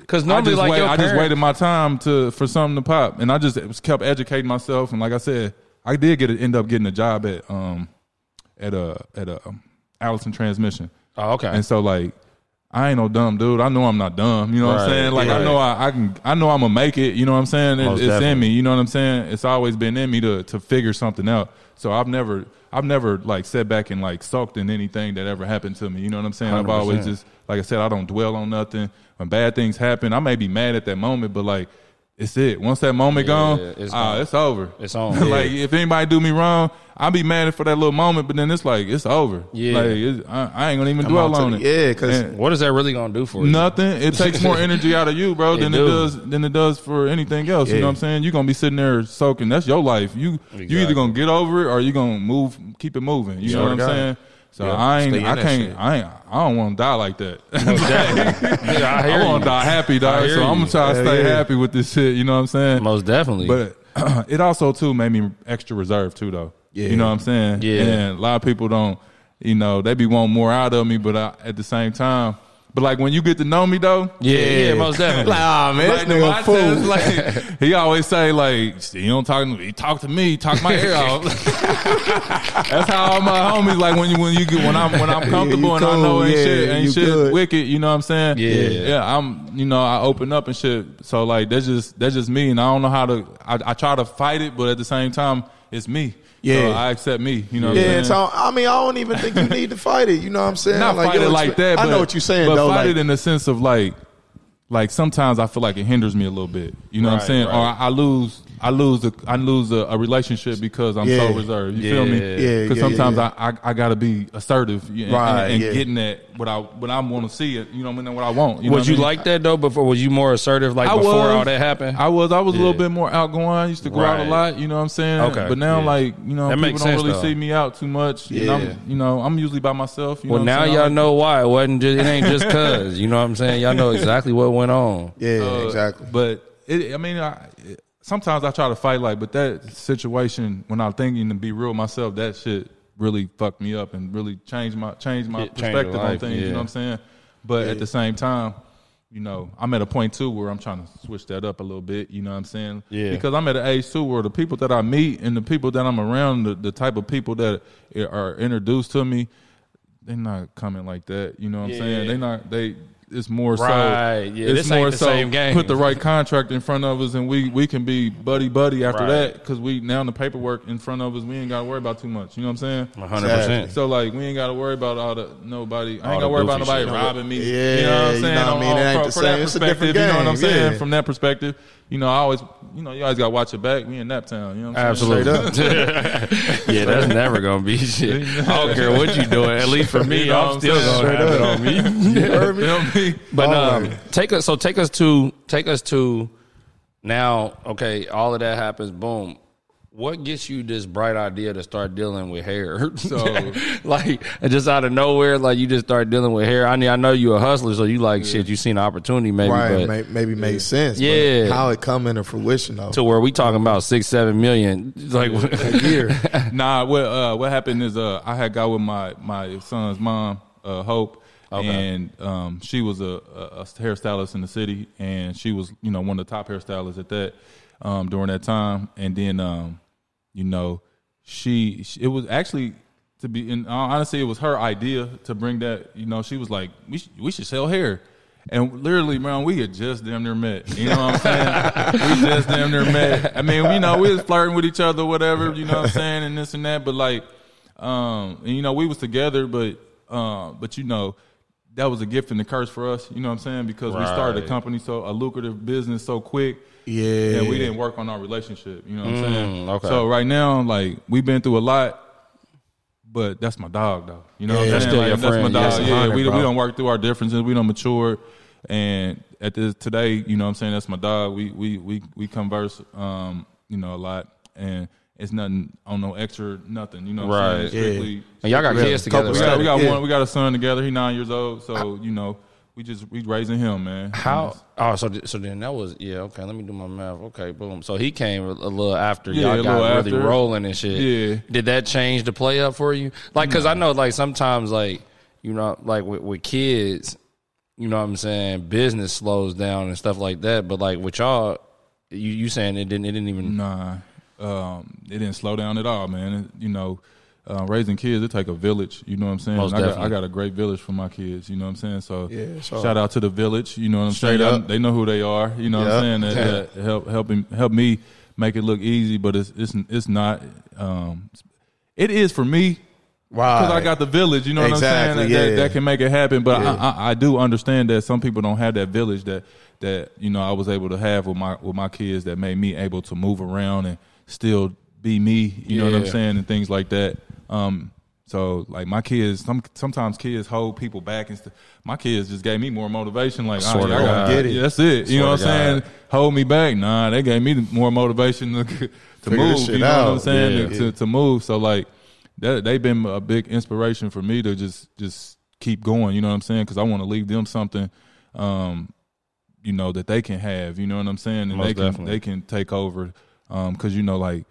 Because I normally, just, like wait, your I just waited my time to for something to pop, and I just was kept educating myself. And like I said, I did get a, end up getting a job at um at a at a um, Allison Transmission, Oh, okay. and so like I ain't no dumb dude. I know I'm not dumb. You know what I'm saying? Like I know I, I can I know I'm gonna make it. You know what I'm saying? It- it's in me. You know what I'm saying? It's always been in me to to figure something out. So I've never I've never like sat back and like sulked in anything that ever happened to me. You know what I'm saying? I've always just like I said, I don't dwell on nothing. When bad things happen, I may be mad at that moment, but like it's it. Once that moment Yeah, gone, it's ah, gone. it's over. It's on. like if anybody do me wrong, I'll be mad for that little moment, but then it's like it's over. Yeah. like it's, I, I ain't gonna even Come dwell on it. yeah, 'cause- And- what is that really gonna do for you? Nothing. It takes more energy out of you, bro, It than do. it does than it does for anything else. You know what I'm saying? You're gonna be sitting there soaking. That's your life. You you either gonna get over it or you are gonna move, keep it moving. You know what I'm saying? God. So Yeah, I ain't. I can't. I ain't. I don't want to die like that. Yeah, I I want to die happy, dog. So I'm gonna try to stay happy with this shit. You know what I'm saying? Most definitely. But it also too made me extra reserved too, though. Yeah. You know what I'm saying? Yeah. And a lot of people don't. You know, they be wanting more out of me, but I, at the same time, but like when you get to know me though, yeah, yeah, most definitely. Like, ah, man, like, this nigga fool. like he always say like he don't talk to me, he talk to me, talk my ear off. That's how all my homies like when you when you get when I'm when I'm comfortable you and I know ain't yeah, shit ain't shit good. wicked, you know what I'm saying? Yeah. yeah. I'm you know I open up and shit. So like that's just that's just me, and I don't know how to. I, I try to fight it, but at the same time, it's me. Yeah. so I accept me. You know what Yeah, I'm and saying? so I mean, I don't even think you need to fight it. You know what I'm saying? not fight it like that. I know what you're saying, but though. fight Like, it in the sense of like, like sometimes I feel like it hinders me a little bit. You know what I'm Right, saying? Or right. I, I lose, I lose, a, I lose a, a relationship because I'm Yeah. so reserved. You feel me? Yeah. Yeah, Because yeah, sometimes yeah. I, I, I got to be assertive and, Right, and, and yeah. getting at what I, what I want to see. It. You know what I mean? What I want. You was what you mean? like that though? Before was you more assertive like I before was. all that happened? I was I was a little bit more outgoing. I used to go out a lot, you know what I'm saying? Okay, But now yeah. like, you know, That people don't really though. see me out too much. And Yeah. I'm you know, I'm usually by myself. You well, know what now I'm saying? y'all know why. It wasn't just. It ain't just cause. You know what I'm saying? Y'all know exactly what went on. yeah, Uh, exactly. But it, I mean, I, it, sometimes I try to fight like, but that situation when I'm thinking to be real myself, that shit really fucked me up and really changed my changed my It changed your perspective on life, things. You know what I'm saying? But at the same time. You know, I'm at a point too where I'm trying to switch that up a little bit. You know what I'm saying? Yeah. Because I'm at an age too where the people that I meet and the people that I'm around, the, the type of people that are introduced to me, they're not coming like that. You know what I'm Yeah. saying? They not they. It's more so. Right. Yeah, it's this ain't more the so same game. put the right contract in front of us, and we we can be buddy buddy after Right. that because we now the paperwork in front of us. We ain't got to worry about too much. You know what I'm saying? 100. percent So like we ain't got to worry about all the nobody. I ain't got to worry about nobody shit. robbing me. Yeah, you know what I'm you saying? know what I On- mean? on- It ain't the same. that It's a different perspective, You know what I'm saying? From that perspective, you know, I always, you know, you always got to watch your back. We in Naptown. You know what I'm saying? Absolutely. yeah, that's never gonna be shit. I don't care what you doing. At least for me, You know I'm still saying? gonna have it on me. You heard me? You know what But um, take us. So take us to take us to now. Okay, all of that happens. Boom. What gets you this bright idea to start dealing with hair? So- like just out of nowhere, like you just start dealing with hair. I mean, I know you a hustler, so you like shit. You seen an opportunity, maybe, right, but may, maybe made sense. but Yeah. how it come into fruition though? to where we talking about six, seven million, like a year. Nah, what uh, what happened is uh, I had got with my my son's mom, uh, Hope, Okay. and um, she was a, a, a hairstylist in the city, and she was you know one of the top hairstylists at that um, during that time, and then um, you know she, she it was actually to be in honestly it was her idea to bring that you know she was like we sh- we should sell hair. And literally, man, we had just damn near met. You know what I'm saying? we just damn near met. I mean, you know, we was flirting with each other, whatever. You know what I'm saying, and this and that. But like, um, and you know, we was together, but uh, but you know, that was a gift and a curse for us. You know what I'm saying? Because we started a company so a lucrative business so quick. Yeah. and we didn't work on our relationship. You know what I'm saying? Mm, okay. So right now, like we've been through a lot, but that's my dog though. You know, Yeah, what I'm saying? still your Like, that's my dog. that's Yeah, we bro. we don't work through our differences. We don't mature, and at this today, you know, what I'm saying that's my dog. We we we we converse, um, you know, a lot, and it's nothing on no extra nothing. You know, what I'm Right. saying? Strictly, And y'all got kids together, we got we got Yeah. one. We got a son together. He nine years old. So you know, we just we raising him, man. How? Oh, so so then that was yeah. Okay, let me do my math. Okay, boom. So he came a, a little after Yeah, y'all got really after. rolling and shit. Yeah. Did that change the play up for you? Like, cause I know like sometimes like you know like with, with kids, you know what I'm saying, business slows down and stuff like that. But like with y'all, you you saying it didn't it didn't even Nah, um, it didn't slow down at all, man. It- you know, uh, raising kids it take a village. You know what I'm saying? Most I got. I got a great village for my kids. You know what I'm saying? So Yeah, sure. shout out to the village. You know what I'm Straight saying? up. They know who they are. You know what I'm saying? That, that help helping help me make it look easy, but it's it's it's not. Um, it is for me Wow. because I got the village. You know what Exactly, I'm saying? That, yeah. that, that can make it happen. But Yeah. I, I, I do understand that some people don't have that village that that you know I was able to have with my with my kids that made me able to move around and still be me. You know what I'm saying and things like that. Um, so like my kids, some sometimes kids hold people back and. My kids just gave me more motivation. Like, oh, I gotta- Get it. yeah, that's it. You know what I'm saying? Hold me back. Nah, they gave me more motivation to, to Figure move. You know what I'm out. saying? Yeah. To, to move. So like that they've been a big inspiration for me to just just keep going. You know what I'm saying? Because I want to leave them something, um, you know, that they can have. You know what I'm saying? And Most they can definitely. they can take over. Um, because you know, like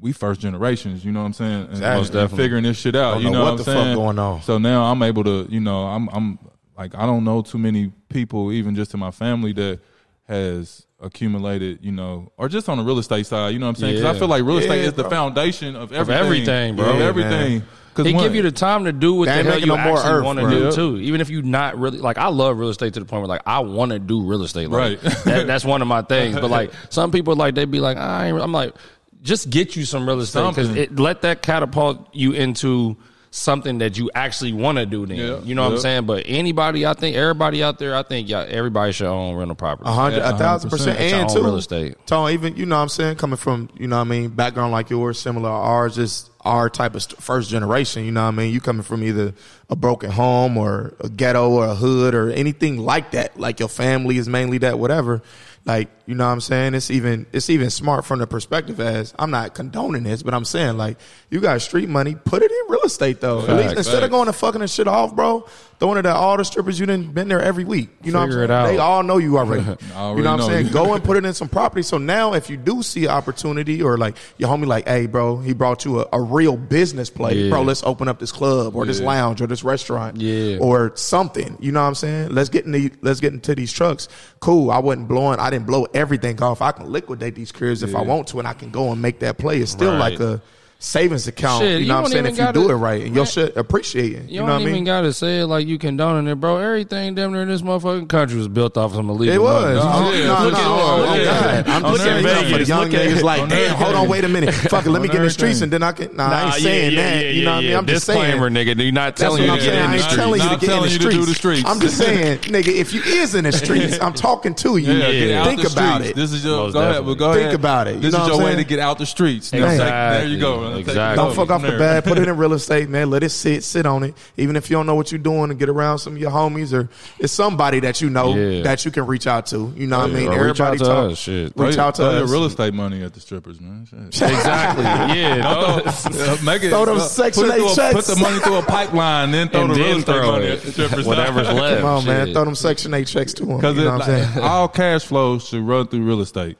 we first generations. You know what I'm saying? And, Exactly. Most and figuring this shit out. Don't you know know what what, the I'm fuck saying? going on. So now I'm able to, you know, I'm I'm like I don't know too many people, even just in my family that has accumulated, you know, or just on the real estate side. You know what I'm saying? Because Yeah. I feel like real estate Yeah, is the foundation of everything. everything, bro. Of Yeah, everything. Because He give you the time to do what They the hell you no actually want to do too. Even if you not really like, I love real estate to the point where like I want to do real estate. Like, Right. that, that's one of my things. But like some people like they be like, I ain't, I'm like, just get you some real estate because it let that catapult you into something that you actually want to do. Then Yeah, you know what I'm saying. But anybody, I think everybody out there, I think y'all, everybody should own rental property. A hundred, Yeah, a thousand 100%. and all too, real estate. Tone, even you know, what I'm saying, coming from you know, what I mean, background like yours, similar to ours, just our type of st- first generation. You know, what I mean, you coming from either a broken home or a ghetto or a hood or anything like that. Like your family is mainly that, whatever. Like you know, what I'm saying, it's even it's even smart from the perspective as I'm not condoning this, but I'm saying like you got street money, put it in real estate though. At least instead of going and fucking this shit off, bro, throwing it at all the strippers you didn't been there every week. You know, Figure what I'm saying? out. They all know you already. already you know what I'm saying? Go and put it in some property. So now, if you do see an opportunity, or like your homie, like, hey, bro, he brought you a, a real business play, Yeah. bro. Let's open up this club or this lounge or this restaurant, Yeah. or something. You know what I'm saying? Let's get in the, let's get into these trucks. Cool. I wasn't blowing. I didn't blow everything off. I can liquidate these careers if I want to, and I can go and make that play. It's still Right. like a savings account. Shit, you you know what I'm saying? If you gotta- do it right, and your Man. shit appreciating. You, You, don't know what I even gotta say it like you condoning it, bro. Everything damn near in this motherfucking country was built off of some illegal It was. money. Oh, no, yeah, no, no, at- oh, look oh, at- God. I'm on just saying everything. something for the young niggas like, damn, hold on, wait a minute. Fuck it, let me get in the streets and then I can. Nah, I ain't saying that. you know what I mean? I'm just saying. Disclaimer, nigga. You're not telling what you to get in I the ain't street. telling you to get in the telling you to do streets. the streets. I'm just saying, nigga, if you is in the streets, I'm talking to you. Yeah, Think about it. This is your go ahead, definitely. but Think about it. This is your way to get out the streets. There you go. Take Exactly. Don't fuck off the there. bag. Put it in real estate, man. Let it sit, sit on it. Even if you don't know what you're doing, and get around some of your homies or it's somebody that you know Yeah. that you can reach out to. You know what I mean? Or reach out Everybody to talk. us, shit. Reach out to throw us. real estate money at the strippers, man. Shit. Exactly. Yeah. don't- make it, Throw them uh, Section put, 8 a- checks. put the money through a pipeline, then throw and the real then estate money at the it. strippers. Whatever's left. Come on, man. Throw them Section 8 checks to them. Because You know what I'm saying? all cash flows should run through real estate.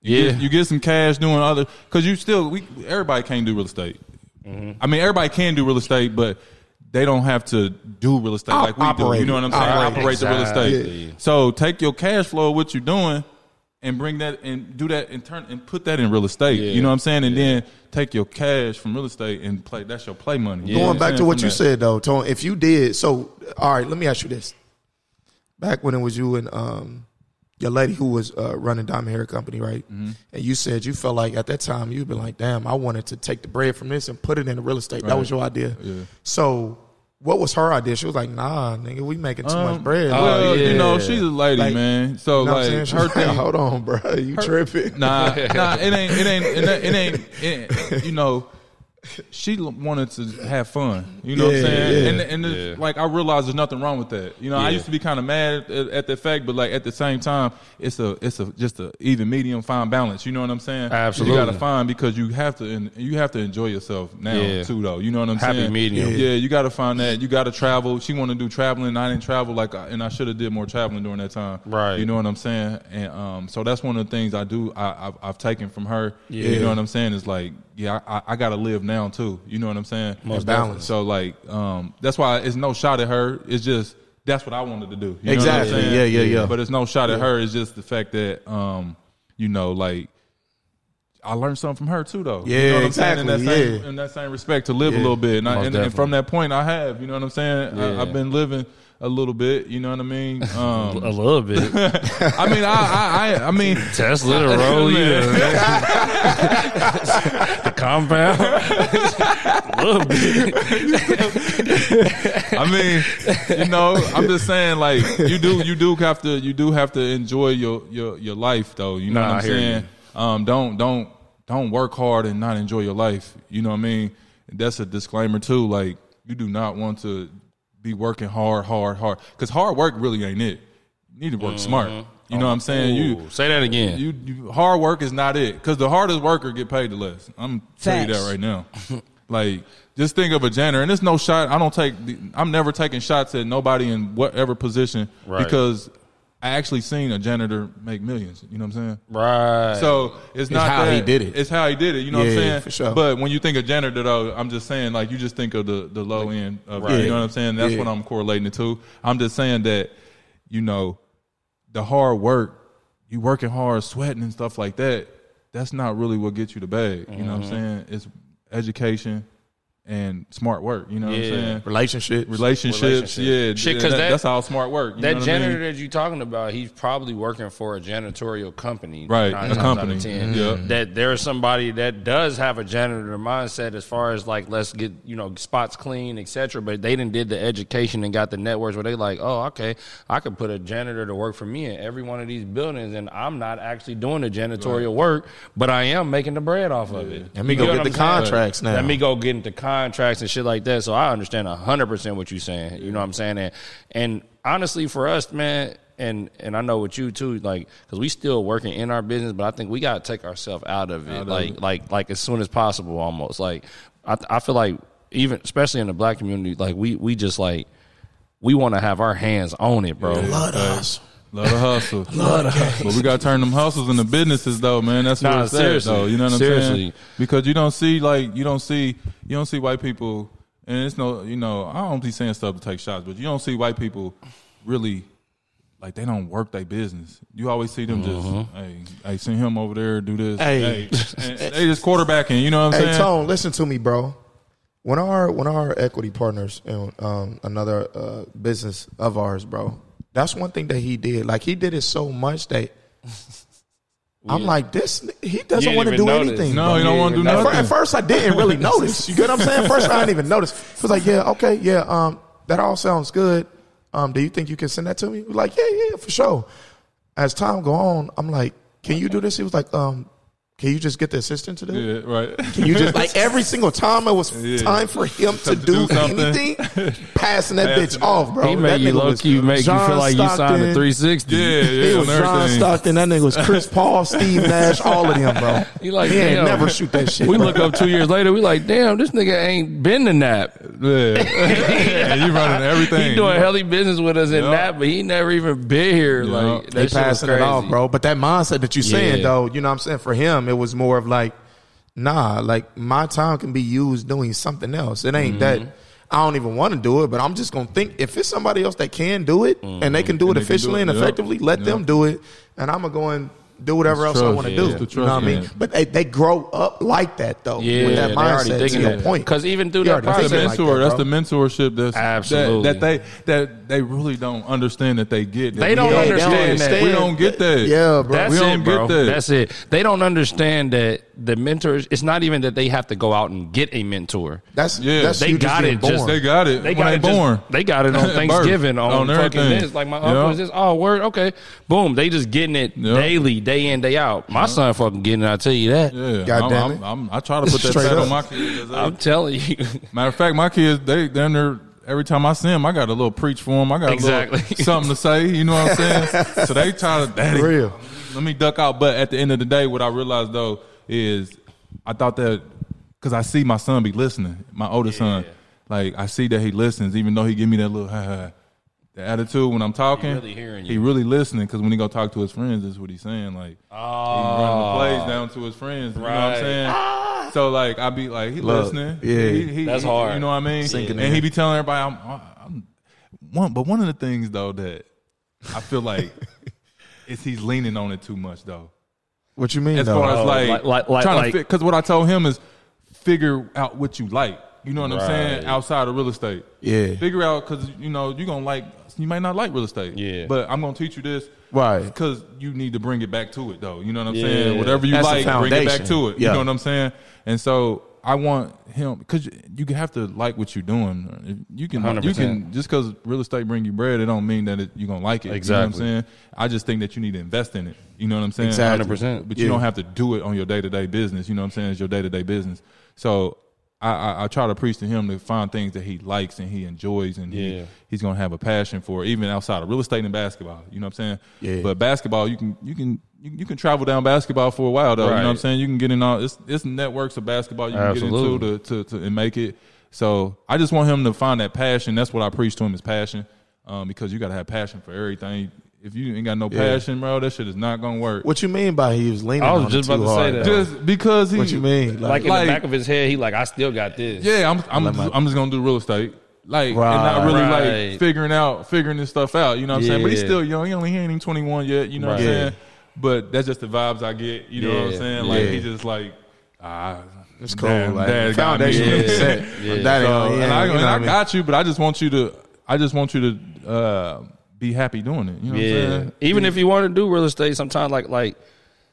You Yeah. get, you get some cash doing other because you still we everybody can't do real estate. Mm-hmm. I mean, everybody can do real estate, but they don't have to do real estate Op- like we do. You know what I'm saying? it. Operate the real estate. Exactly. So take your cash flow, what you're doing, and bring that and do that and turn and put that in real estate. Yeah. You know what I'm saying? And then take your cash from real estate and play. That's your play money. You Going back to what you that. said though, Tone, if you did so all right, let me ask you this. Back when it was you and um your lady who was uh, running Diamond Hair Company, right? Mm-hmm. And you said you felt like at that time you'd been like, damn, I wanted to take the bread from this and put it into real estate. That was your idea. Yeah. So what was her idea? She was like, nah, nigga, we making too much Um, bread. Well, yeah. you know, she's a lady, Like, man. So You know like her like, thing. Hold on, bro. You tripping. Nah, nah, it ain't, it ain't, it ain't, it ain't, it ain't you know, she wanted to have fun. You know what I'm saying? yeah. And and Yeah. like I realized there's nothing wrong with that. You know, I used to be kind of mad at, at the fact, but like at the same time, it's a it's a just a even medium fine balance. You know what I'm saying? Absolutely. You got to find because you have to and you have to enjoy yourself now Yeah. too though. You know what I'm Happy saying? medium. Yeah, you got to find that. You got to travel. She want to do traveling. I didn't travel like, I, and I should have did more traveling during that time. Right. You know what I'm saying? And um, so that's one of the things I do. I, I've, I've taken from her. Yeah. You know what I'm saying? It's like, yeah, I, I got to live now too. You know what I'm saying? Most balance. So like, um, that's why it's no shot at her. It's just that's what I wanted to do. You know Exactly. Yeah, yeah, yeah. But it's no shot at her. It's just the fact that, um, you know, like. I learned something from her too, though. you Yeah, know what I'm saying? In that, exactly, same, yeah. in that same respect, to live a little bit, and, I, and, and from that point, I have. You know what I'm saying? Yeah. I, I've been living a little bit. You know what I mean? Um, a little bit. I mean, I, I, I, I mean, Tesla to roll you. the compound. a little bit. I mean, you know, I'm just saying, like, you do, you do have to, you do have to enjoy your your your life, though. You know Nah, what I'm saying? Um, don't don't don't work hard and not enjoy your life. You know what I mean? That's a disclaimer too. Like, you do not want to be working hard, hard, hard, because hard work really ain't it. You need to work smart. Mm-hmm. You know what I'm saying? You say that again. You, you hard work is not it because the hardest worker get paid the less. I'm tell you that right now. like just think of a janitor, and it's no shot. I don't take. I'm never taking shots at nobody in whatever position Right. because I actually seen a janitor make millions. You know what I'm saying? right. So it's not how that, he did it. It's how he did it. You know what I'm saying? for sure. But when you think of janitor, though, I'm just saying like you just think of the the low end of Right. you know what I'm saying. That's Yeah. what I'm correlating it to. I'm just saying that you know the hard work, you working hard, sweating and stuff like that. That's not really what gets you the bag. You know what Mm-hmm. I'm saying? It's education and smart work. You know what I'm Yeah. saying? Relationships. Relationships, Relationships. yeah, Shit, 'cause that- that- that's all smart work. You know that what I mean? janitor that you're talking about, he's probably working for a janitorial company, Right, a company. Yeah. That there's somebody that does have a janitor mindset as far as like let's get you know spots clean, etc. But they didn't did the education and got the networks where they like, oh, okay, I could put a janitor to work for me in every one of these buildings, and I'm not actually doing the janitorial work, but I am making the bread off of it. Let me You go get get the saying? contracts now. Let me go get into contracts and shit like that. So I understand hundred percent what you're saying. You know what I'm saying? And, and honestly, for us, man, and and I know with you too, like because we still working in our business, but I think we got to take ourselves out of it, of like it. like like as soon as possible, almost. Like I I feel like even especially in the black community, like we we just like we want to have our hands on it, bro. Love us. Love the hustle. Love the hustle. But we got to turn them hustles into businesses, though, man. That's Nah, what it's at, seriously. though. You know what I'm Seriously. saying? Because you don't see like you don't see you don't see white people, and it's no you know I don't be saying stuff to take shots, but you don't see white people really like they don't work their business. You always see them just hey hey send him over there do this. Hey. and they just quarterbacking. You know what I'm Hey saying? Hey, Tone, listen to me, bro. When our when our equity partners and um, another uh, business of ours, bro, that's one thing that he did. Like he did it so much that I'm like, this. He doesn't want to do notice. anything. No, bro. you don't want to do nothing. at first, I didn't really notice. You get what I'm saying? First, I didn't even notice. I was like, yeah, okay, yeah, um, that all sounds good. Um, do you think you can send that to me? He was like, yeah, yeah, for sure. As time go on, I'm like, can you do this? He was like, um, can you just get the assistant to do it? Yeah, right. Can you just like every single time it was Yeah. time for him to, To do, do anything, passing that bitch off, bro. He That you nigga low was key, make you John feel like you signed a Stockton. 360. Yeah, He yeah. was on John everything. Stockton. That nigga was Chris Paul, Steve Nash, all of them, bro. You like, he ain't never shoot that shit. We bro. look up two years later, we like, damn, this nigga ain't been to nap. Yeah, and you running everything. He doing healthy business with us in Yeah. nap, but he never even been here. Yeah. Like they that shit passing it off, bro. But that mindset that you're saying, though, you know what I'm saying? For him, it was more of like, nah, like my time can be used doing something else. It ain't Mm-hmm. that I don't even want to do it, but I'm just gonna think if it's somebody else that can do it and they can do And it they do efficiently it, and effectively, let Yeah. them do it, and I'm gonna go and do whatever It's else I want to Yeah, do. it's the You know what I mean? But they, they grow up like that though. Yeah, with that they're already mindset. To your that. point, Because even through He that process, That's the thinking like mentor. that, that's the mentorship. That's Absolutely. that, that they that they really don't understand that they get. That They we don't Yeah, understand that. We don't get that. Yeah, bro. That's We don't it, bro. get that. That's it. They don't understand that the mentors. It's not even that they have to go out and get a mentor. That's Yeah. that's They got being it just- They got it. They when got they it born. they got it on Thanksgiving on, On fucking this. Like my uncle Yeah. is this. Oh, word. Okay, boom. They just getting it daily, day in day out. My uh-huh. son fucking getting. it, I tell you that. Yeah, God I'm, damn I'm, it. I'm, i try to put that Straight on my kids. I'm telling you. Matter of fact, my kids, they they're in there every time I see them, I got a little preach for them. I got Exactly. little something to say. You know what I'm saying? so they try to, daddy, Real. let me duck out. But at the end of the day, what I realized though is I thought that because I see my son be listening, my oldest son, like I see that he listens, even though he give me that little ha ha. The attitude when I'm talking, really hearing he really listening because when he go talk to his friends, that's what he's saying. Like oh. he running the ah. plays down to his friends. You know what I'm Right. saying? Ah. So like I be like he Look, listening. yeah. He- he- That's he- hard. You know what I mean? Sinking and in. he be telling everybody I'm, I'm one. But one of the things though that I feel like is he's leaning on it too much though. What you mean? As though? far as Oh, like, like- like- like- trying like- to because what I told him is figure out what you like. You know what I'm saying? Outside of real estate, Yeah. Figure out because you know you're gonna like you might not like real estate. Yeah. But I'm gonna teach you this. Right. Because you need to bring it back to it though. You know what I'm Yeah. saying? Whatever you That's like, bring it back to it. You know what I'm saying? And so I want him because you have to like what you're doing. You can you 100%. can just because real estate bring you bread, it don't mean that it, you're gonna like it. Exactly. You know what I'm saying? I just think that you need to invest in it. You know what I'm saying? Exactly. 100%. But you Yeah. don't have to do it on your day to day business. You know what I'm saying? It's your day to day business. So I, I, I try to preach to him to find things that he likes and he enjoys and Yeah. he, he's gonna have a passion for, even outside of real estate and basketball. You know what I'm saying? Yeah. But basketball, you can you can you, you can travel down basketball for a while though. You know what I'm saying? You can get in all it's it's networks of basketball you can Absolutely. get into to, to, to and make it. So I just want him to find that passion. That's what I preach to him is passion. Um, because you gotta have passion for everything. If you ain't got no Yeah. passion, bro, that shit is not gonna work. What you mean by he was leaning? I was on just too about to say hard, that. though? Just because he what you mean? Like in Like- the back of his head, he like, I still got this. Yeah, I'm I'm Let my- just, I'm just gonna do real estate. Like Right. and not really Right. like figuring out figuring this stuff out. You know what I'm saying? But he's still young. He only he ain't even 21 yet. You know what I'm Right. saying? But that's just the vibes I get. You know what I'm saying? Like Yeah. he just like ah, It's cool. Dad- like, dad the got me. foundation Yeah. set. Yeah. That ain't So, on- yeah, and I, you know and what I mean? got you, but I just want you to I just want you to uh, be happy doing it. You know what I'm Yeah. saying? Even if you want to do real estate, sometimes like like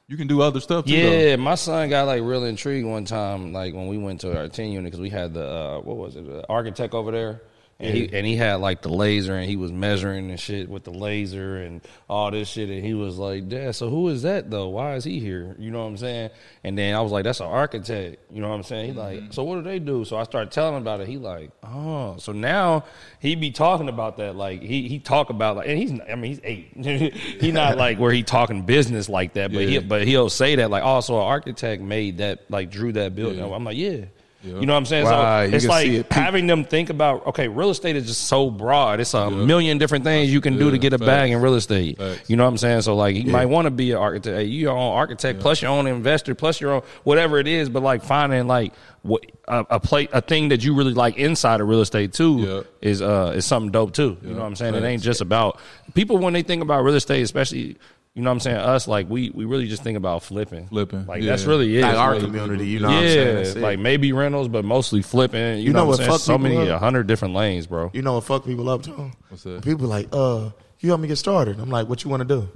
You can do other stuff too. though. yeah, my son got like real intrigued one time, like when we went to our ten unit because we had the uh, what was it, the architect over there. And he and he had like the laser and he was measuring and shit with the laser and all this shit and he was like, Dad, so who is that though? Why is he here? You know what I'm saying? And then I was like, That's an architect. You know what I'm saying? He like, mm-hmm. so what do they do? So I started telling him about it. He like, oh, so now he be talking about that. Like he he talk about like, and he's I mean he's eight. he not like where he talking business like that, but Yeah. he but he'll say that like, oh, so an architect made that like drew that building. Yeah. I'm like, yeah. You know what I'm saying? Right, so it's like it. having them think about okay, real estate is just so broad. It's a million different things you can do to get a facts. bag in real estate. Facts. You know what I'm saying? So like you might want to be an architect. Hey, you your own architect plus your own investor plus your own whatever it is. But like finding like what a, a play a thing that you really like inside of real estate too Yeah. is uh is something dope too. You know what I'm saying? It ain't just about people when they think about real estate, especially. You know what I'm saying? Us, like, we, we really just think about flipping. Flipping, Like, yeah. that's really it. like our really- community, you know yeah, what I'm saying? That's like maybe rentals, but mostly flipping. You, You know, know what what I'm saying? fuck So many, a hundred different lanes, bro. You know what fuck people up to? What's that? People like, uh, you help me get started. I'm like, what you want to do?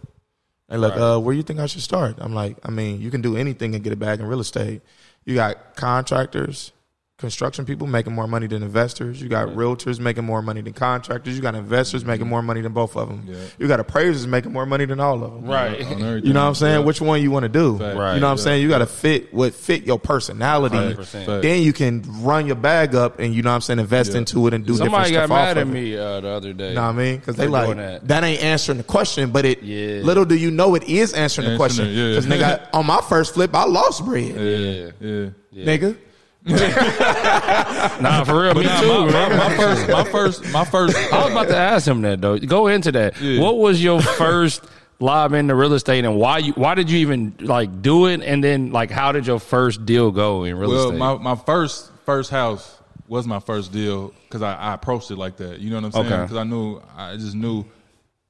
They like, uh, where you think I should start? I'm like, I mean, you can do anything and get it back in real estate. You got contractors, construction people making more money than investors. You got realtors making more money than contractors. You got investors making more money than both of them. Yeah. You got appraisers making more money than all of them. Right. You know what I'm saying? Yeah. Which one you want to do? Fact. Right. You know what I'm saying? You got to fit what fit your personality. 100%. Then you can run your bag up and you know what I'm saying, invest Yeah. into it and do Somebody got different stuff mad off at me uh, the other day. You know what I mean? Because they like that. that. ain't answering the question, but it Yeah. little do you know it is answering the question. it, yeah. Because nigga, on my first flip, I lost bread, Yeah, yeah. nigga. Nah, for real, me Nah, too. my, my, my first, my first, my first. I was about to ask him that though. Go into that. Yeah. What was your first lob into real estate, and why you? Why did you even like do it? And then like, how did your first deal go in real Well, estate? my, my first first house was my first deal because I, I approached it like that. You know what I'm saying? Okay. Because I knew I just knew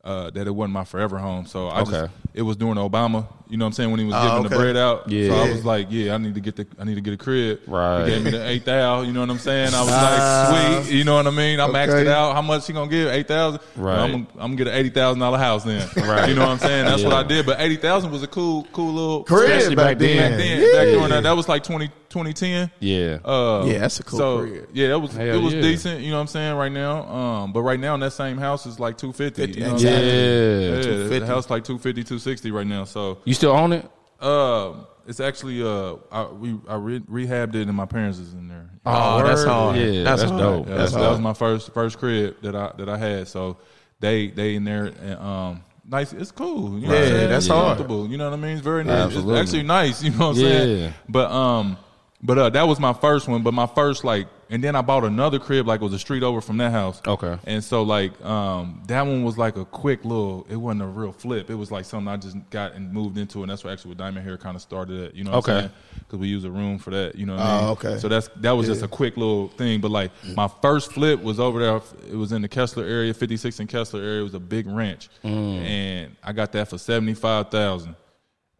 uh, that it wasn't my forever home. So I Okay. just it was during Obama. You know what I'm saying when he was Oh, giving okay. the bread out. Yeah. So I was like, yeah, I need to get the I need to get a crib. Right. He gave me the eight thousand. You know what I'm saying? I was Ah. like, sweet. You know what I mean? I maxed it out. How much he gonna give? Eight thousand. Right. I'm gonna, I'm gonna get an eighty thousand dollar house then. Right. You know what I'm saying? That's what I did. But eighty thousand was a cool cool little Crib back back then. then. back then. Yeah. Back during that, that was like 20, 2010. yeah. Uh, Yeah, that's a cool So crib. yeah, that was Hell it was yeah. decent. You know what I'm saying right now. Um, but right now in that same house is like two fifty. You know what Exactly. Yeah. Yeah, the house like 250, 260 right now. So You still own it? Uh, it's actually uh, I, we I re- rehabbed it and my parents is in there. Oh, that's hard. Yeah, that's, that's hard. dope. Yeah, That's that was my first first crib that I that I had. So they they in there and um nice. It's cool. You know what I'm Yeah, saying? that's It's hard. comfortable. You know what I mean? It's very nice. Absolutely. It's actually nice. You know what I'm Yeah. saying? But um, but uh, that was my first one. But my first like, and then I bought another crib like it was a street over from that house. Okay. And so like um that one was like a quick little. It wasn't a real flip. It was like something I just got and moved into, and that's where actually Diamond Hair kind of started at. You know what Okay. Because we use a room for that. You know what I Oh, mean? okay. So that's that was just a quick little thing. But like my first flip was over there. It was in the Kessler area, 56 in Kessler area. It was a big ranch, Mm. and I got that for seventy five thousand,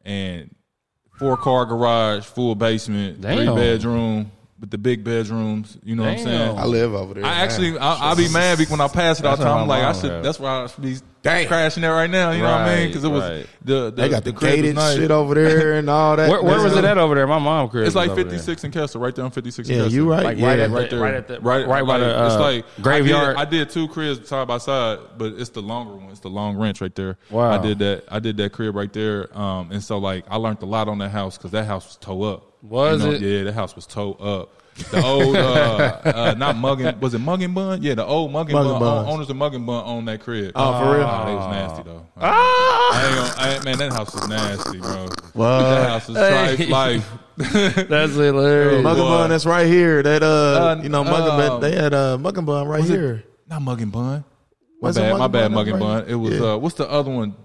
and four car garage, full basement, three Damn. bedroom with the big bedrooms. You know what I'm saying? I live over there. I man. actually, I, I'll be mad because when I pass it all the time, I'm like, I should. had. That's why I should be Damn. crashing there right now. You know what I mean? Because it was Right, right. the, the They got the, crib was gated nice. shit over there and all that. Where, where was it at over there? My mom crib. It's like was over there. 56 in Kessler, right there on 56 Yeah, Kessler. you right. Like yeah, right at right the- there, right at the- right by like, the, it's uh, like graveyard. I did, I did two cribs side by side, but it's the longer one. It's the long ranch right there. Wow. I did that. I did that crib right there. Um, and so like I learned a lot on that house because that house was toe up. Was You know, it? Yeah, the house was toe up. The old, uh, uh, not mugging, was it Mug-N-Bun? Yeah, the old mugging, Muggin' bun. Buns. Owners of Mug-N-Bun own that crib. Oh, for real? Oh, they was nasty though. Ah! I ain't I ain't, man, that house was nasty, bro. What? That house was Hey. tripe life. That's hilarious. Mugga boy. Bun, that's right here. That uh, Uh, you know, Mugga Bun. um, They had uh, Mugga Bun right was it- here. Not Mug-N-Bun. My Was it bad, my bad, Bun? mugging Right. bun. It was Yeah. uh, what's the other one?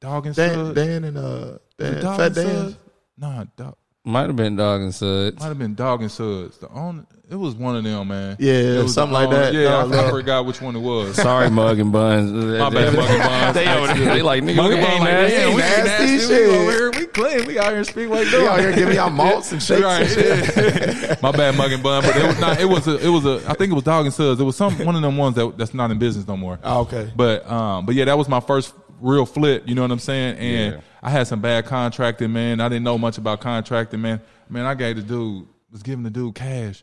Dog and Dan, Suds. Dan and uh, Dan, Was it Dog Fat and Dan. Suds? Nah, dog. Might have been Dog and Suds. Might have been Dog and Suds. The own, it was one of them, man. Yeah, It was something like that. Yeah, No, I, I no. forgot which one it was. Sorry, Mug and Buns. My bad, Muggin' Buns. They over there. They like, nigga, Mug we and Bun like, nasty. yeah, we nasty nasty. shit. We over here, we clean. We out here speak like They out here giving y'all malts and shakes. Right, and shit. My bad, mugging bun, but it was not. It was a. It was a. I think it was Dog and Suds. It was some one of them ones that that's not in business no more. Oh, okay. But um, but yeah, that was my first real flip. You know what I'm saying? And Yeah. I had some bad contracting, man. I didn't know much about contracting, man. Man, I gave the dude was giving the dude cash.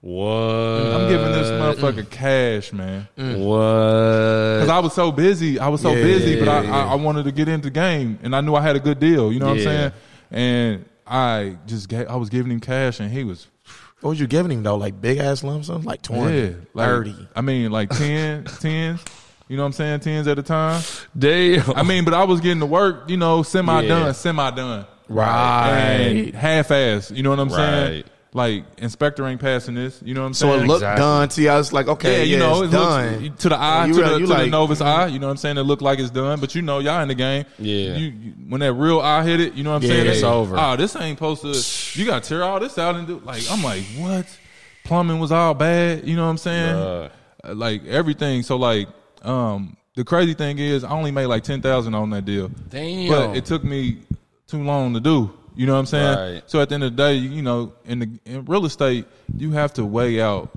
What? I'm giving this motherfucker cash, man. Mm. What? Because I was so busy. I was so Yeah, busy, but I, yeah, I, I wanted to get into the game, and I knew I had a good deal. You know what Yeah. I'm saying? And I just gave, I was giving him cash, and he was What was you giving him though? Like big ass lump sums, like 20, yeah, like, 30. I mean, like 10, tens. You know what I'm saying? Tens at a time. Damn. I mean, but I was getting to work. You know, semi Yeah. done, semi done. Right. Half ass. You know what I'm saying? Like inspector ain't passing this. You know what I'm So saying? So it looked Exactly. done to you. I was like, okay, yeah, you yeah, know, it's it done. looks to the eye, You to, re- the, you to the novice eye. You know what I'm saying? It looked like it's done, but you know, y'all in the game. Yeah. You, you, when that real eye hit it, you know what I'm Yeah, saying? it's They- over. Oh, this ain't supposed to. You got to tear all this out and do. Like, I'm like, what? Plumbing was all bad. You know what I'm saying? Uh, Like everything. So like, um, the crazy thing is, I only made like ten thousand on that deal. Damn. But it took me too long to do. You know what I'm saying? Right. So at the end of the day, you know, in the in real estate, you have to weigh out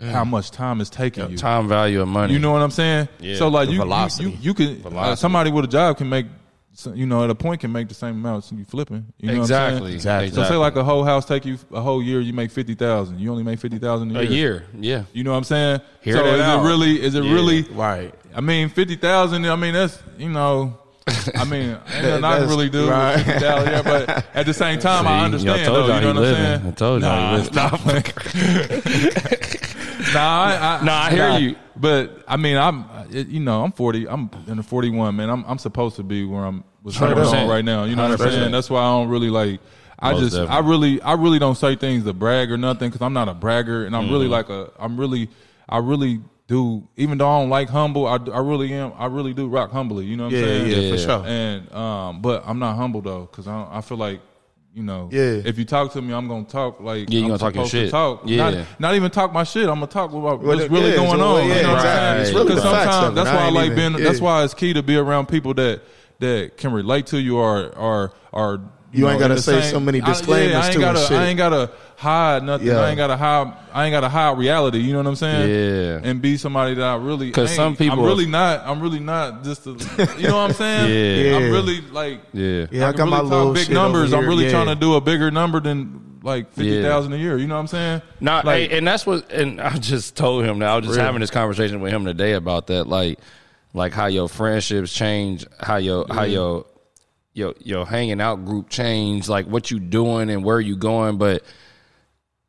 how much time is taking you. Time value of money. You know what I'm saying? Yeah. So like you, you, you, you can uh, somebody with a job can make, so- you know, at a point can make the same amount as you flipping. You know What I'm exactly. saying? Exactly. So say like a whole house take you a whole year, you make fifty thousand. You only make fifty thousand a year. Yeah. You know what I'm saying? Hear so that is out. it really? Is it Yeah. really? Right. I mean, fifty thousand. I mean, that's you know. I mean, ain't I can That's- really do. with right. 50,000, yeah, but at the same time, I understand. y'all though, y'all know he what I'm saying? I told y'all nah, he nah, nah, I, I, Nah, I hear you. But I mean, I'm, you know, I'm 40. I'm in the 41, man. I'm, I'm supposed to be where I'm what's going on right now. You know what I'm saying? That's why I don't really like. I Most just, I really, I really don't say things to brag or nothing because I'm not a bragger, and I'm Mm-hmm. really like a, I'm really, I really do. Even though I don't like humble, I, I really am. I really do rock humbly. You know what I'm saying? yeah, Yeah. for sure. And um, but I'm not humble though, because I, I feel like you know, Yeah. if you talk to me, I'm gonna talk like Yeah, you I'm gonna talk your shit. Talk. Yeah. Not, not even talk my shit. I'm gonna talk about Well, what's really yeah, going on. yeah, you know what exactly. I'm It's saying? really sometimes that's why I like even- being. That's why it's key to be around people that that can relate to you or or or. You ain't know, gotta say same- so many I- disclaimers yeah, I ain't gotta, shit. I ain't gotta hide nothing. Yeah. I ain't gotta hide. I ain't gotta hide reality. You know what I'm saying? Yeah. And be somebody that I really because some people I'm are- really not. I'm really not just. A, you know what I'm saying? Yeah. I'm really like. Yeah. Yeah, I I got can my really little big shit numbers. I'm really yeah. trying to do a bigger number than like fifty thousand Yeah. a year. You know what I'm saying? Not like, hey, and that's what, and I just told him that I was just Really? having this conversation with him today about that, like, like how your friendships change, how your how your your your hanging out group change, like what you doing and where you going, but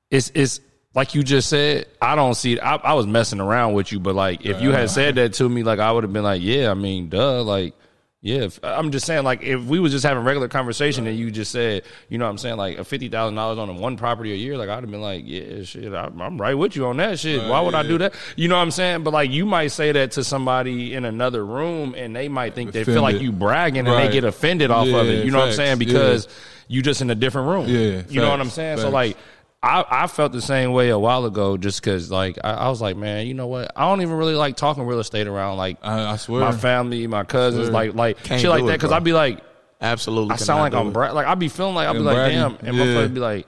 it's it's like you just said. I don't see. it. I, I was messing around with you, but like if you had said that to me, like I would have been like, yeah, I mean, duh, like. Yeah, if, I'm just saying, like, if we was just having regular conversation and you just said, you know what I'm saying, like, a $50,000 on a one property a year, like, I'd have been like, yeah, shit, I, I'm right with you on that shit. Why would I do that? You know what I'm saying? But, like, you might say that to somebody in another room and they might think they feel like you bragging and Right. they get offended off of it. You know what I'm facts. saying? Yeah. Because you just in a different room. Yeah, You know what I'm facts, saying? So, like, I, I felt the same way a while ago just because, like, I, I was like, man, you know what? I don't even really like talking real estate around, like, I, I swear. my family, my cousins, like, like Can't shit like do that. Because. I'd be like, Absolutely. I sound like I'm it. bra- like I'd be feeling like I'd be like, damn, and Yeah. motherfucker be like,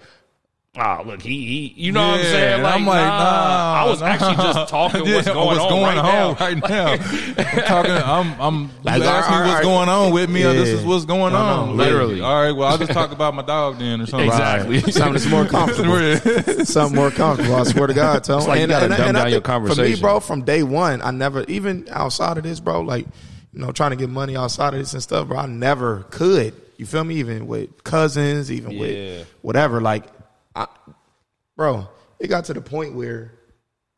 ah, look, he, he, you know what I'm saying? Like, I'm like, nah, nah, I was nah. actually just talking Yeah, what's going on going right on now. right now. I'm talking. I'm. I'm. Like, you ask me all right, what's all right. going on with me. or This is what's going No, on. no, Like, literally. all right. Well, I'll just talk about my dog then or something. Exactly. Something that's more comfortable. Something more comfortable. I swear to God, Tone. like you gotta dumb I down your think For me, conversation. bro, from day one, I never even outside of this, bro. Like, you know, trying to get money outside of this and stuff, bro. I never could. You feel me? Even with cousins, even Yeah. with whatever. Like, I, bro, it got to the point where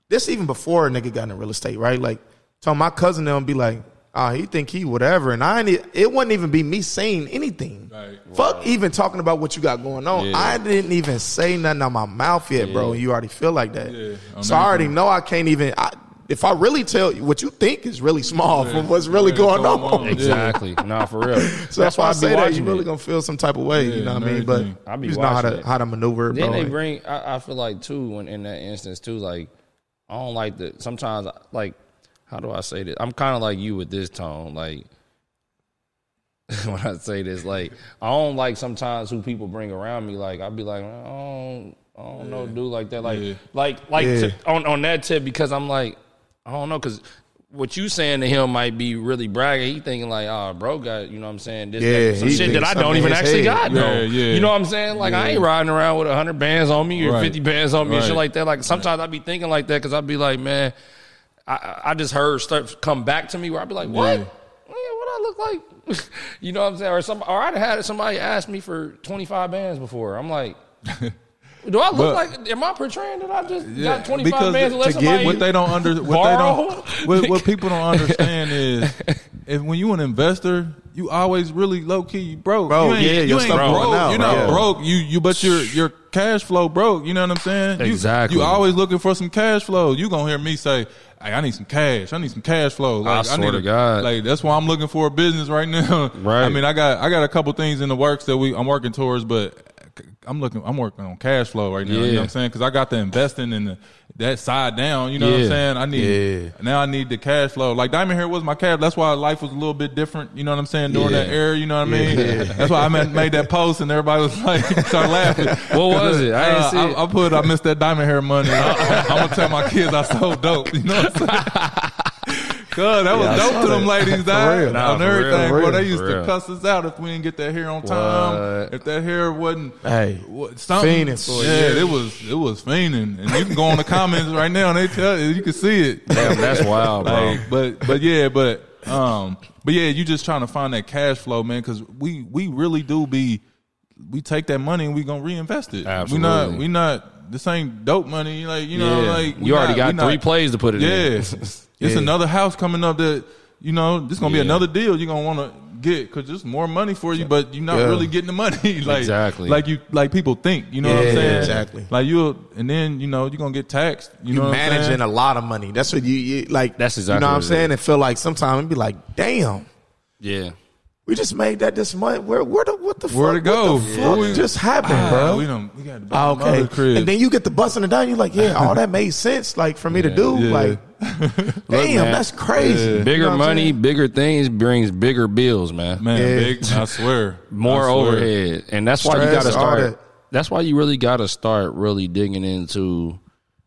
this even before a nigga got into real estate, right? Like, so my cousin them be like, ah, he think he whatever, and I ain't. It wouldn't even be me saying anything. Right. Fuck even talking about what you got going on. Yeah. I didn't even say nothing out my mouth yet, bro. You already feel like that. Yeah, so I already know I can't even. I, if I really tell you what you think is really small from what's really yeah, going, going on. on. Exactly. Nah, for real. So that's, why I I say that you watching really it. gonna feel some type of way. you know what I and mean? But everything. I be you just know how to it. how to maneuver, it, Then bro. they bring. I, I feel like too when in that instance too. Like I don't like the. Sometimes like how do I say this? I'm kind of like you with this tone. Like when I say this, like I don't like sometimes who people bring around me. Like I'd be like, I don't, I don't know, dude, like that. Like Yeah. like like Yeah. to, on on that tip because I'm like I don't know because. What you saying to him might be really bragging. He thinking like, "Oh, bro, got you know what I'm saying? This, Yeah, that, some shit that I don't even actually head. got. though. Yeah, yeah. You know what I'm saying? Like I ain't riding around with hundred bands on me or Right. fifty bands on me and shit like that. Like sometimes I'd be thinking like that because I'd be like, man, I- I, I just heard stuff come back to me where I'd be like, what? Yeah. Yeah. what I look like? you know what I'm saying? Or some, or I'd had somebody ask me for 25 bands before. I'm like, do I look But- like? Am I portraying that I just Yeah, got 25 because bands to let to somebody give what they don't under what they don't what, what people don't understand is if when you an investor you always really low key broke. Bro, you ain't, yeah, you your ain't stuff broke. going out, you're not right? broke. You you but your your cash flow broke. You know what I'm saying? You- Exactly. you, always looking for some cash flow. You gonna hear me say hey, I need some cash. I need some cash flow. Like, swear need to a- God. like that's why I'm looking for a business right now. Right. I mean I got I got a couple things in the works that we I'm working towards but I'm looking. I'm working on cash flow right now. You know what I'm saying? Because I got the investing in the, that side down. You know what I'm saying? I need Yeah. now. I need the cash flow. Like Diamond Hair was my cash. That's why life was a little bit different. You know what I'm saying? During Yeah. that era, you know what I mean? That's why I made, that post and everybody was like, start laughing. What was it? I didn't Uh. I, I put I missed that Diamond Hair money. I, am gonna tell my kids I sold dope. You know what I'm saying? Cause that was I dope to them ladies, For dog. real. On Nah, everything, real, boy. for They used to cuss us out if we didn't get that hair on time. What? If that hair wasn't Hey, what, something, Fiending for it, yeah, yeah. it was it was fiending, and you can go on the comments right now, and they tell you, you can see it. Damn, that's wild, bro. Like, but but yeah, but um, but yeah, you just trying to find that cash flow, man, because we we really do be we take that money and we gonna reinvest it. We not we not this ain't dope money, like you know, Yeah. like we you already not- we got three not- plays to put it Yeah, in. it's Yeah. another house coming up that you know this gonna be Yeah. another deal you're gonna want to get because there's more money for you, but you're not Yeah. really getting the money like Exactly. like you like people think. You know what I'm saying? exactly. Like you and then you know you're gonna get taxed. You, you know what I'm managing a lot of money. That's what you, you like. That's exactly. You know what I'm what it saying? And feel like sometimes it'd be like, damn, Yeah. we just made that this month. Where where the what the Where fuck? to go? What the Where fuck we- just happened, Ah, bro? We don't. We got to buy Ah, okay. okay. crib. And then you get the busting it down. You're like, yeah, all that made sense, like for me to do. Yeah. Like, damn, man. that's crazy. You Bigger know what I'm money, saying? bigger things brings bigger bills, man. man, Yeah. big. I swear, More I swear. overhead, and that's why you got to all start. that. That's why you really got to start really digging into,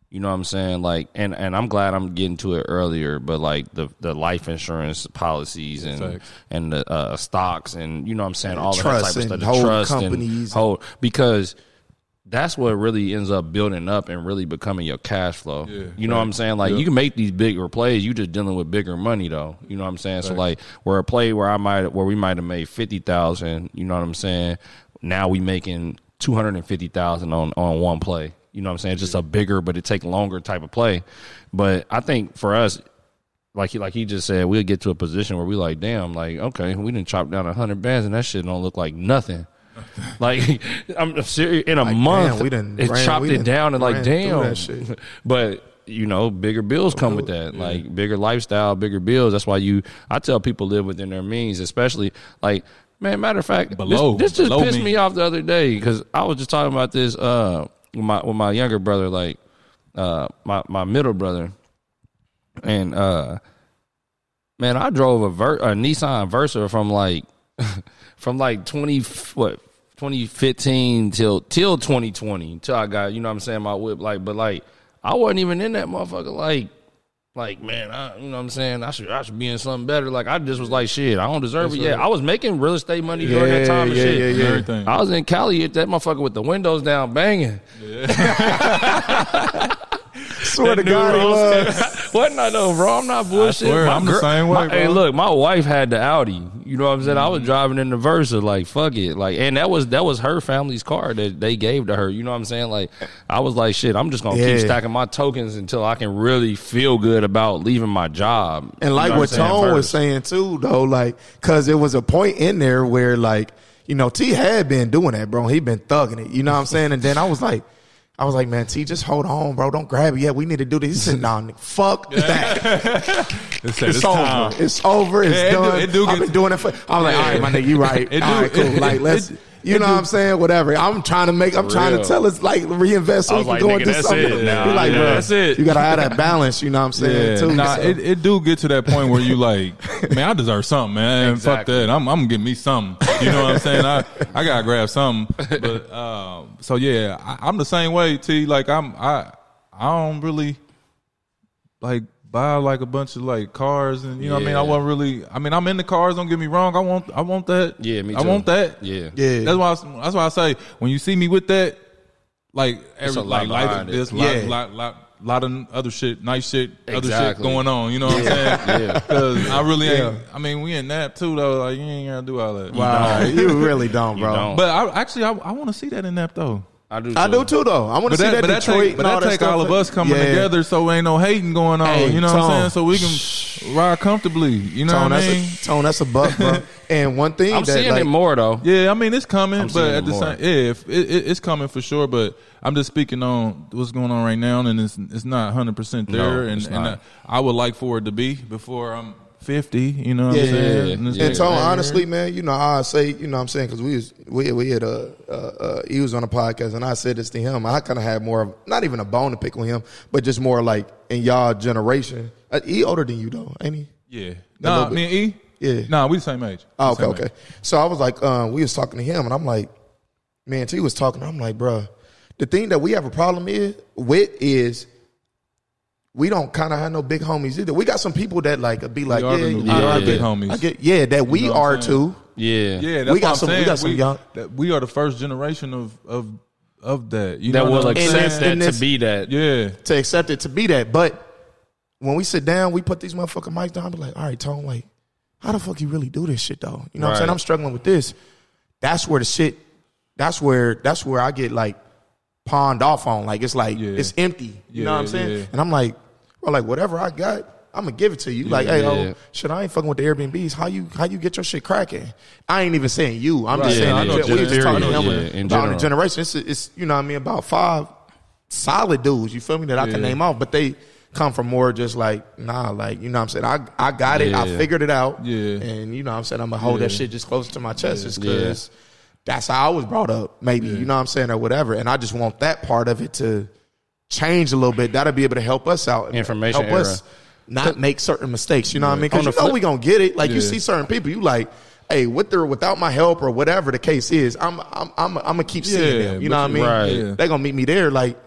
you know what I'm saying? Like, and and I'm glad I'm getting to it earlier, but like the the life insurance policies and Facts. and the uh, stocks and you know what I'm saying all of that Trust type of stuff, the hold trust companies. and hold because that's what really ends up building up and really becoming your cash flow. Yeah, you know what I'm saying? Like you can make these bigger plays, you just dealing with bigger money though. You know what I'm saying? So Right. like where a play where I might where we might have made fifty thousand, you know what I'm saying? Now we making two hundred and fifty thousand on on one play. You know what I'm saying? It's just a bigger but it take longer type of play. But I think for us, like he like he just said, we'll get to a position where we like, damn, like okay, we didn't chop down a hundred bands and that shit don't look like nothing. like I'm serious. In a Like, month, damn, we done it ran- chopped we it done down and like damn. that shit. But you know, bigger bills come with that. Like bigger lifestyle, bigger bills. That's why you. I tell people live within their means, especially like. Man, matter of fact, Below- this, this just below pissed me. me off the other day because I was just talking about this uh, with my with my younger brother, like uh, my my middle brother, and uh, man, I drove a, Ver- a Nissan Versa from like from like twenty what twenty fifteen till till twenty twenty till I got you know what I'm saying my whip like, but like I wasn't even in that motherfucker like. Like man, I, you know what I'm saying. I should I should be in something better. Like I just was like shit. I don't deserve it. Yeah, I was making real estate money during that time and yeah, shit. yeah, yeah. Everything. I was in Cali at that motherfucker with the windows down banging. Swear to God, he was. Wasn't I though, bro? I'm not bullshit. swear, I'm the same way, my- Hey, look, my wife had the Audi. You know what I'm saying? I was mm. driving in the Versa, like fuck it, like, and that was that was her family's car that they gave to her. You know what I'm saying? Like, I was like, shit, I'm just gonna Yeah. keep stacking my tokens until I can really feel good about leaving my job. And You like know what I'm Tone was saying too, though, like, cause there was a point in there where, like, you know, T had been doing that, bro. He'd been thugging it. You know what I'm saying? And then I was like, I was like, man, T, just hold on, bro. Don't grab it yet. We need to do this. He said, nah, nigga, fuck that. It's, It's over. It's over. It's Yeah, it do- done. it do I've been doing it for. I'm like, Yeah. all right, my nigga, you right. It do- all right, cool. it- like, let's. it- you it know do- what I'm saying? Whatever. I'm trying to make. I'm trying to tell us like reinvest so I we was can like, go nigga, do that's something. it now. He like, Yeah, bro, that's it. You gotta have that balance. You know what I'm saying? Yeah, too. nah, So- it, it do get to that point where you like, man, I deserve something, man. Fuck that. I'm I'm gonna get me something. You know what I'm saying? I I gotta grab something. But uh, so yeah, I, I'm the same way. T like I'm I I don't really like buy like a bunch of like cars and you know what I mean. I Yeah. wasn't really. I mean, I'm in the cars. Don't get me wrong. I want I want that. Yeah, me I want that. Yeah. Yeah. That's why I, that's why I say when you see me with that, like every a like like behind it. there's a Yeah. lot, lot lot lot of other shit, nice shit, other shit going on. You know what I'm saying? Yeah. Because I really ain't. I mean, we in that too though. Like you ain't gotta do all that. Wow, you really don't, bro. don't. But I actually I, I want to see that in that though. I do. I too. do too, though. I want to see that, that, that Detroit. take, but and all that take all of us coming Yeah. together, so ain't no hating going on. Hey, you know what I'm saying? So we can ride comfortably. You know Tone, what I that's mean? a Tone. That's a buck, bro. and one thing I'm that seeing like, it more though. Yeah, I mean it's coming, I'm but at the more. same, yeah, if, it, it, it's coming for sure. But I'm just speaking on what's going on right now, and it's it's not 100 percent No, there, and, it's and. I, I would like for it to be before I'm 50. You know what Yeah, I'm saying? yeah, And it's yeah. And Tone, man, honestly, man, you know, I say, you know, what I'm saying because we was we we had a uh, uh, he was on a podcast and I said this to him. I kind of had more of not even a bone to pick with him, but just more like in y'all generation. Uh, he older than you though, ain't he? yeah, little nah, bit. me and E, Yeah. nah, we the same age. Oh, okay, same okay. age. So I was like, um, we was talking to him, and I'm like, man, T was talking. I'm like, bruh, the thing that we have a problem is with is we don't kind of have no big homies either. We got some people that like be like, are yeah, the new- you we know, I big get- homies. I get, yeah, that we know are too. Yeah. Yeah, that's We got what I'm some- we saying. got some young- that we are the first generation of of of that. You That know will And accept and that this- to be that. Yeah, to accept it to be that. But when we sit down, we put these motherfucking mics down. Be like, all right, Tone, like, how the fuck you really do this shit though? You know what I'm saying? I'm struggling with this. That's where the shit. That's where that's where I get like pawned off on. Like it's like Yeah. it's empty. You know what I'm saying? yeah. And I'm like, well, like whatever I got, I'm gonna give it to you. like, hey, yeah. oh, shit, I ain't fucking with the Airbnbs. How you how you get your shit cracking? I ain't even saying you. I'm just Right. saying Yeah, I know we was just talking to him yeah, about the generation. It's, it's you know what I mean about five solid dudes. You feel me that I can name off, but they come from more just like nah, like you know what I'm saying. I I got it. I figured it out. Yeah. and you know what I'm saying I'm gonna hold that shit just close to my chest, just Yeah. because that's how I was brought up. Maybe you know what I'm saying or whatever. And I just want that part of it to change a little bit. That'll be able to help us out. Information help us not make certain mistakes. You know what I mean? Because you know flip- we gonna get it. Like you see certain people, you like. Hey, with or without my help or whatever the case is, I'm I'm I'm, I'm gonna keep seeing Yeah, them. You know what I mean? Right. Yeah. They gonna meet me there. Like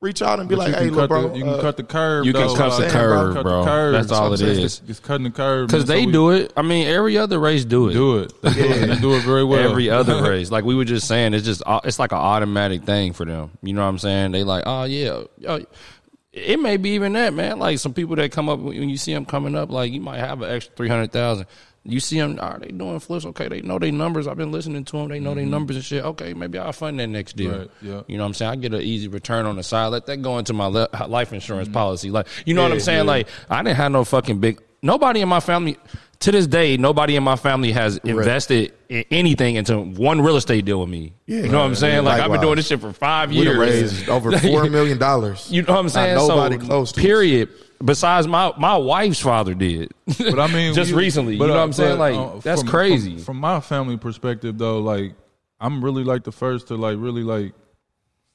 reach out and be But like, "Hey, can little cut bro, the, you can uh, cut the curve. you can though, cut the like, curve, cut bro. The curve. That's all It's it just- It's cutting the curve Because man, so they we do it. I mean, every other race do it. Do it. They do it. They do it very well. Every other race, like we were just saying, it's just uh, it's like an automatic thing for them. You know what I'm saying? They like, oh yeah, yo, it may be even that man. Like some people that come up when you see them coming up, like you might have an extra three hundred thousand. You see them, are they doing flips? Okay, they know their numbers. I've been listening to them. They know their numbers and shit. Okay, maybe I'll fund that next deal. Mm-hmm. Right, yeah. You know what I'm saying? I get an easy return on the side. Let that go into my le- life insurance policy. Like, you know what I'm saying? Like, I didn't have no fucking big. Nobody in my family, to this day, nobody in my family has invested in anything into one real estate deal with me. Yeah. you know what I'm saying? Like, I've been doing this shit for five years. we raised over four million dollars. You know what I'm saying? Not nobody so, close to us. Period. Besides my my wife's father did. But I mean, just we- recently. but, you know uh, what I'm saying? but, Like uh, that's from- crazy. From, from my family perspective, though, like I'm really like the first to like really like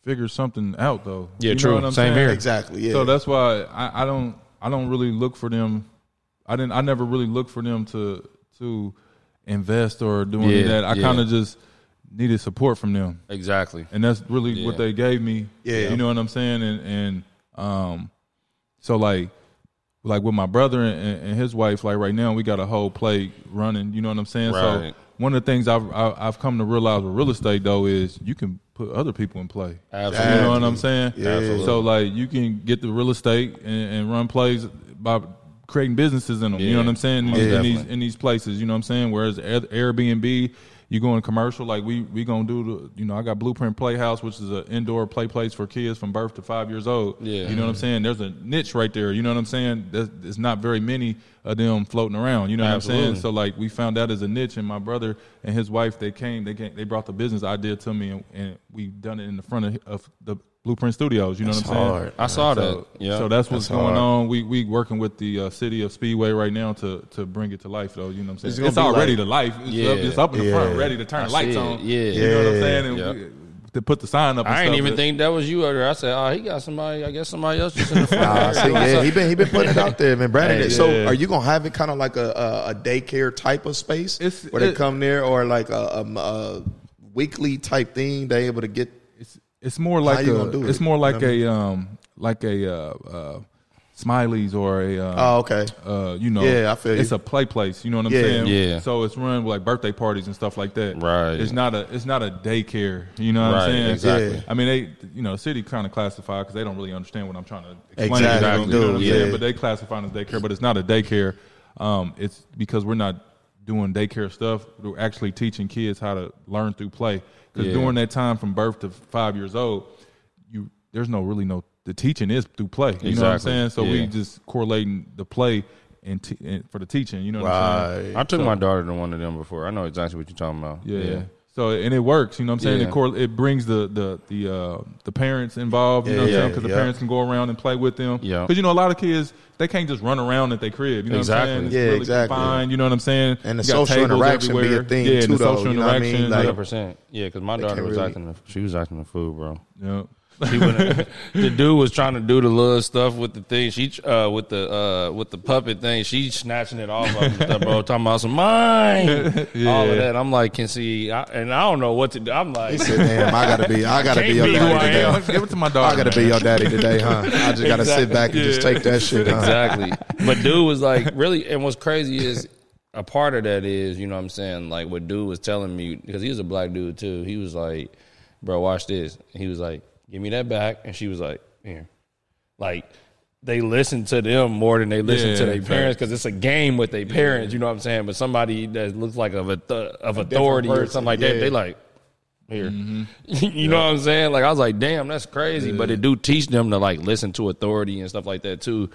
figure something out, though. Yeah, you true. Know what I'm Same saying? here. Exactly. Yeah. So that's why I, I don't I don't really look for them. I didn't I never really look for them to to invest or do any of Yeah, that. I yeah. kind of just needed support from them, exactly. and that's really Yeah. what they gave me. Yeah. you know what I'm saying, and and um, so like like with my brother and, and his wife, like right now we got a whole play running. You know what I'm saying? Right. So one of the things I've I- I've come to realize with real estate though is you can put other people in play. Absolutely. You know what I'm saying? Yeah. Absolutely. So like you can get the real estate and, and run plays by creating businesses in them. You know what I'm saying? In, in these in these places, you know what I'm saying? Whereas Airbnb, you go in commercial like we we gonna do the you know I got Blueprint Playhouse, which is an indoor play place for kids from birth to five years old. Yeah. you know what I'm saying? There's a niche right there. You know what I'm saying? There's, there's not very many of them floating around. You know what I'm saying? So like we found that as a niche, and my brother and his wife they came they came, they brought the business idea to me, and, and we done it in the front of, of the Blueprint Studios. You know That's what I'm saying? hard. I saw So, that. Yeah. so that's what's That's going hard. on. We we working with the uh, city of Speedway right now to to bring it to life, though. You know what I'm saying? gonna It's, already like- to life. It's, Yeah. up, it's up in the front, ready to turn I lights on. Yeah. you know what I'm saying? And Yeah. we, to put the sign up. And I ain't stuff, even think that was you. I said, oh, he got somebody. I guess somebody else just in the front. Nah, see, yeah, he been he been putting it out there, man. Brandon. Hey, so, yeah. are you gonna have it kind of like a, a, a daycare type of space It's- where they come there, or like a, a, a weekly type thing? They able to get It's it's more like you a, gonna do it's it? more like You know a um like a uh, uh, Smileys or a um, Oh, okay. uh, you know Yeah, I feel you. it's a play place. You know what I'm Yeah. saying? Yeah. So it's run with like birthday parties and stuff like that. Right. It's not a it's not a daycare. You know what Right, I'm saying? exactly. Yeah. I mean, they you know the city kind of classify because they don't really understand what I'm trying to explain. Exactly. to them, You know what I'm Yeah. saying? But they classify it as daycare, but it's not a daycare. Um, it's because we're not doing daycare stuff. We're actually teaching kids how to learn through play. Because Yeah. during that time from birth to five years old, you there's no really no the teaching is through play. You know what I'm saying? So Yeah. we just correlating the play and, t- and for the teaching. You know what I'm saying? I took my daughter to one of them before. I know exactly what you're talking about. Yeah. Yeah. So and it works, you know what I'm saying? Yeah. It, cor- it brings the the the uh, the parents involved, you know what I'm saying? Because the yeah. parents can go around and play with them. Yeah. Because you know a lot of kids they can't just run around at their crib. You know Exactly. what I'm saying? It's Yeah, really exactly. confined, You know what I'm saying? And the social tables interaction be a thing, yeah, too, the though, social you know what I interaction. mean? Like- Hundred percent. Yeah, because my daughter was really- acting. The, she was acting the fool, bro. yeah. She went, the dude was trying to do the little stuff with the thing. She uh, with the uh, with the puppet thing. She snatching it off of stuff, bro. Talking about some mine, all of that. I'm like, can see, I, and I don't know what to do. I'm like, He said, "Damn, I gotta be, I gotta be your be who I daddy am. today. Give it to my daughter. I gotta be your daddy today, huh? I just gotta sit back and just take that shit, huh? exactly. But dude was like, really, and what's crazy is a part of that is, you know what I'm saying? Like what dude was telling me, because he was a black dude too. He was like, bro, watch this. He was like, give me that back. And she was like, here. Like, they listen to them more than they listen Yeah, to their parents because it's a game with their parents. You know what I'm saying? But somebody that looks like of a of authority or something like that, they like here. Mm-hmm. you know what I'm saying? Like I was like, damn, that's crazy. But it do teach them to like listen to authority and stuff like that too.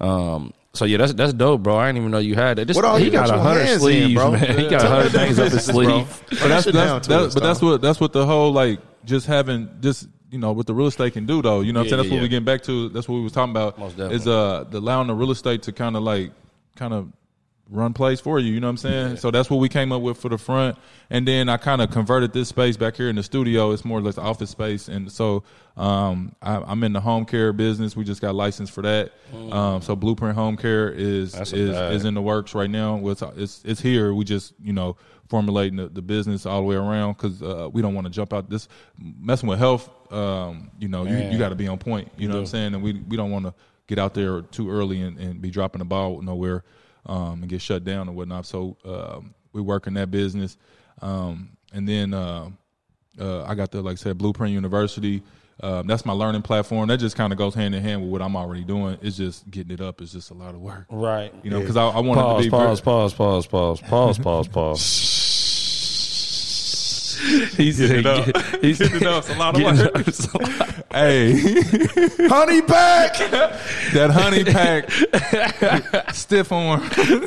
Um, so yeah, that's that's dope, bro. I didn't even know you had that. This, What all he you got got a hundred hands in, sleeves, bro? man. He got a hundred me things up his sleeve. But that's, Shit that's, down that- but that's what that's what the whole like just having just you know what the real estate can do though. You know what I'm saying? That's yeah, what we yeah. getting back to. That's what we was talking about. Most definitely. Is uh the allowing the real estate to kind of like kind of run plays for you. You know what I'm saying? So that's what we came up with for the front. And then I kind of converted this space back here in the studio. It's more or less office space. And so um, I, I'm in the home care business. We just got licensed for that. Um, so Blueprint Home Care is That's is, is in the works right now. It's it's, it's here. We just you know formulating the, the business all the way around because uh, we don't want to jump out this messing with health. Um, you know, you, Man. you got to be on point. You know what I'm saying? And we we don't want to get out there too early and, and be dropping the ball nowhere um, and get shut down and whatnot. So um, we work in that business, um, and then uh, uh, I got the like I said Blueprint University. Um, that's my learning platform. That just kind of goes hand in hand with what I'm already doing. It's just getting it up. It's just a lot of work, Right. you know. Because I, I want to be pause, very- pause, pause, pause, pause, pause, pause. He's Getting it up. he's Getting it up. It's a lot of work. it up. It's a lot. Hey, Honey pack. that honey pack, stiff arm.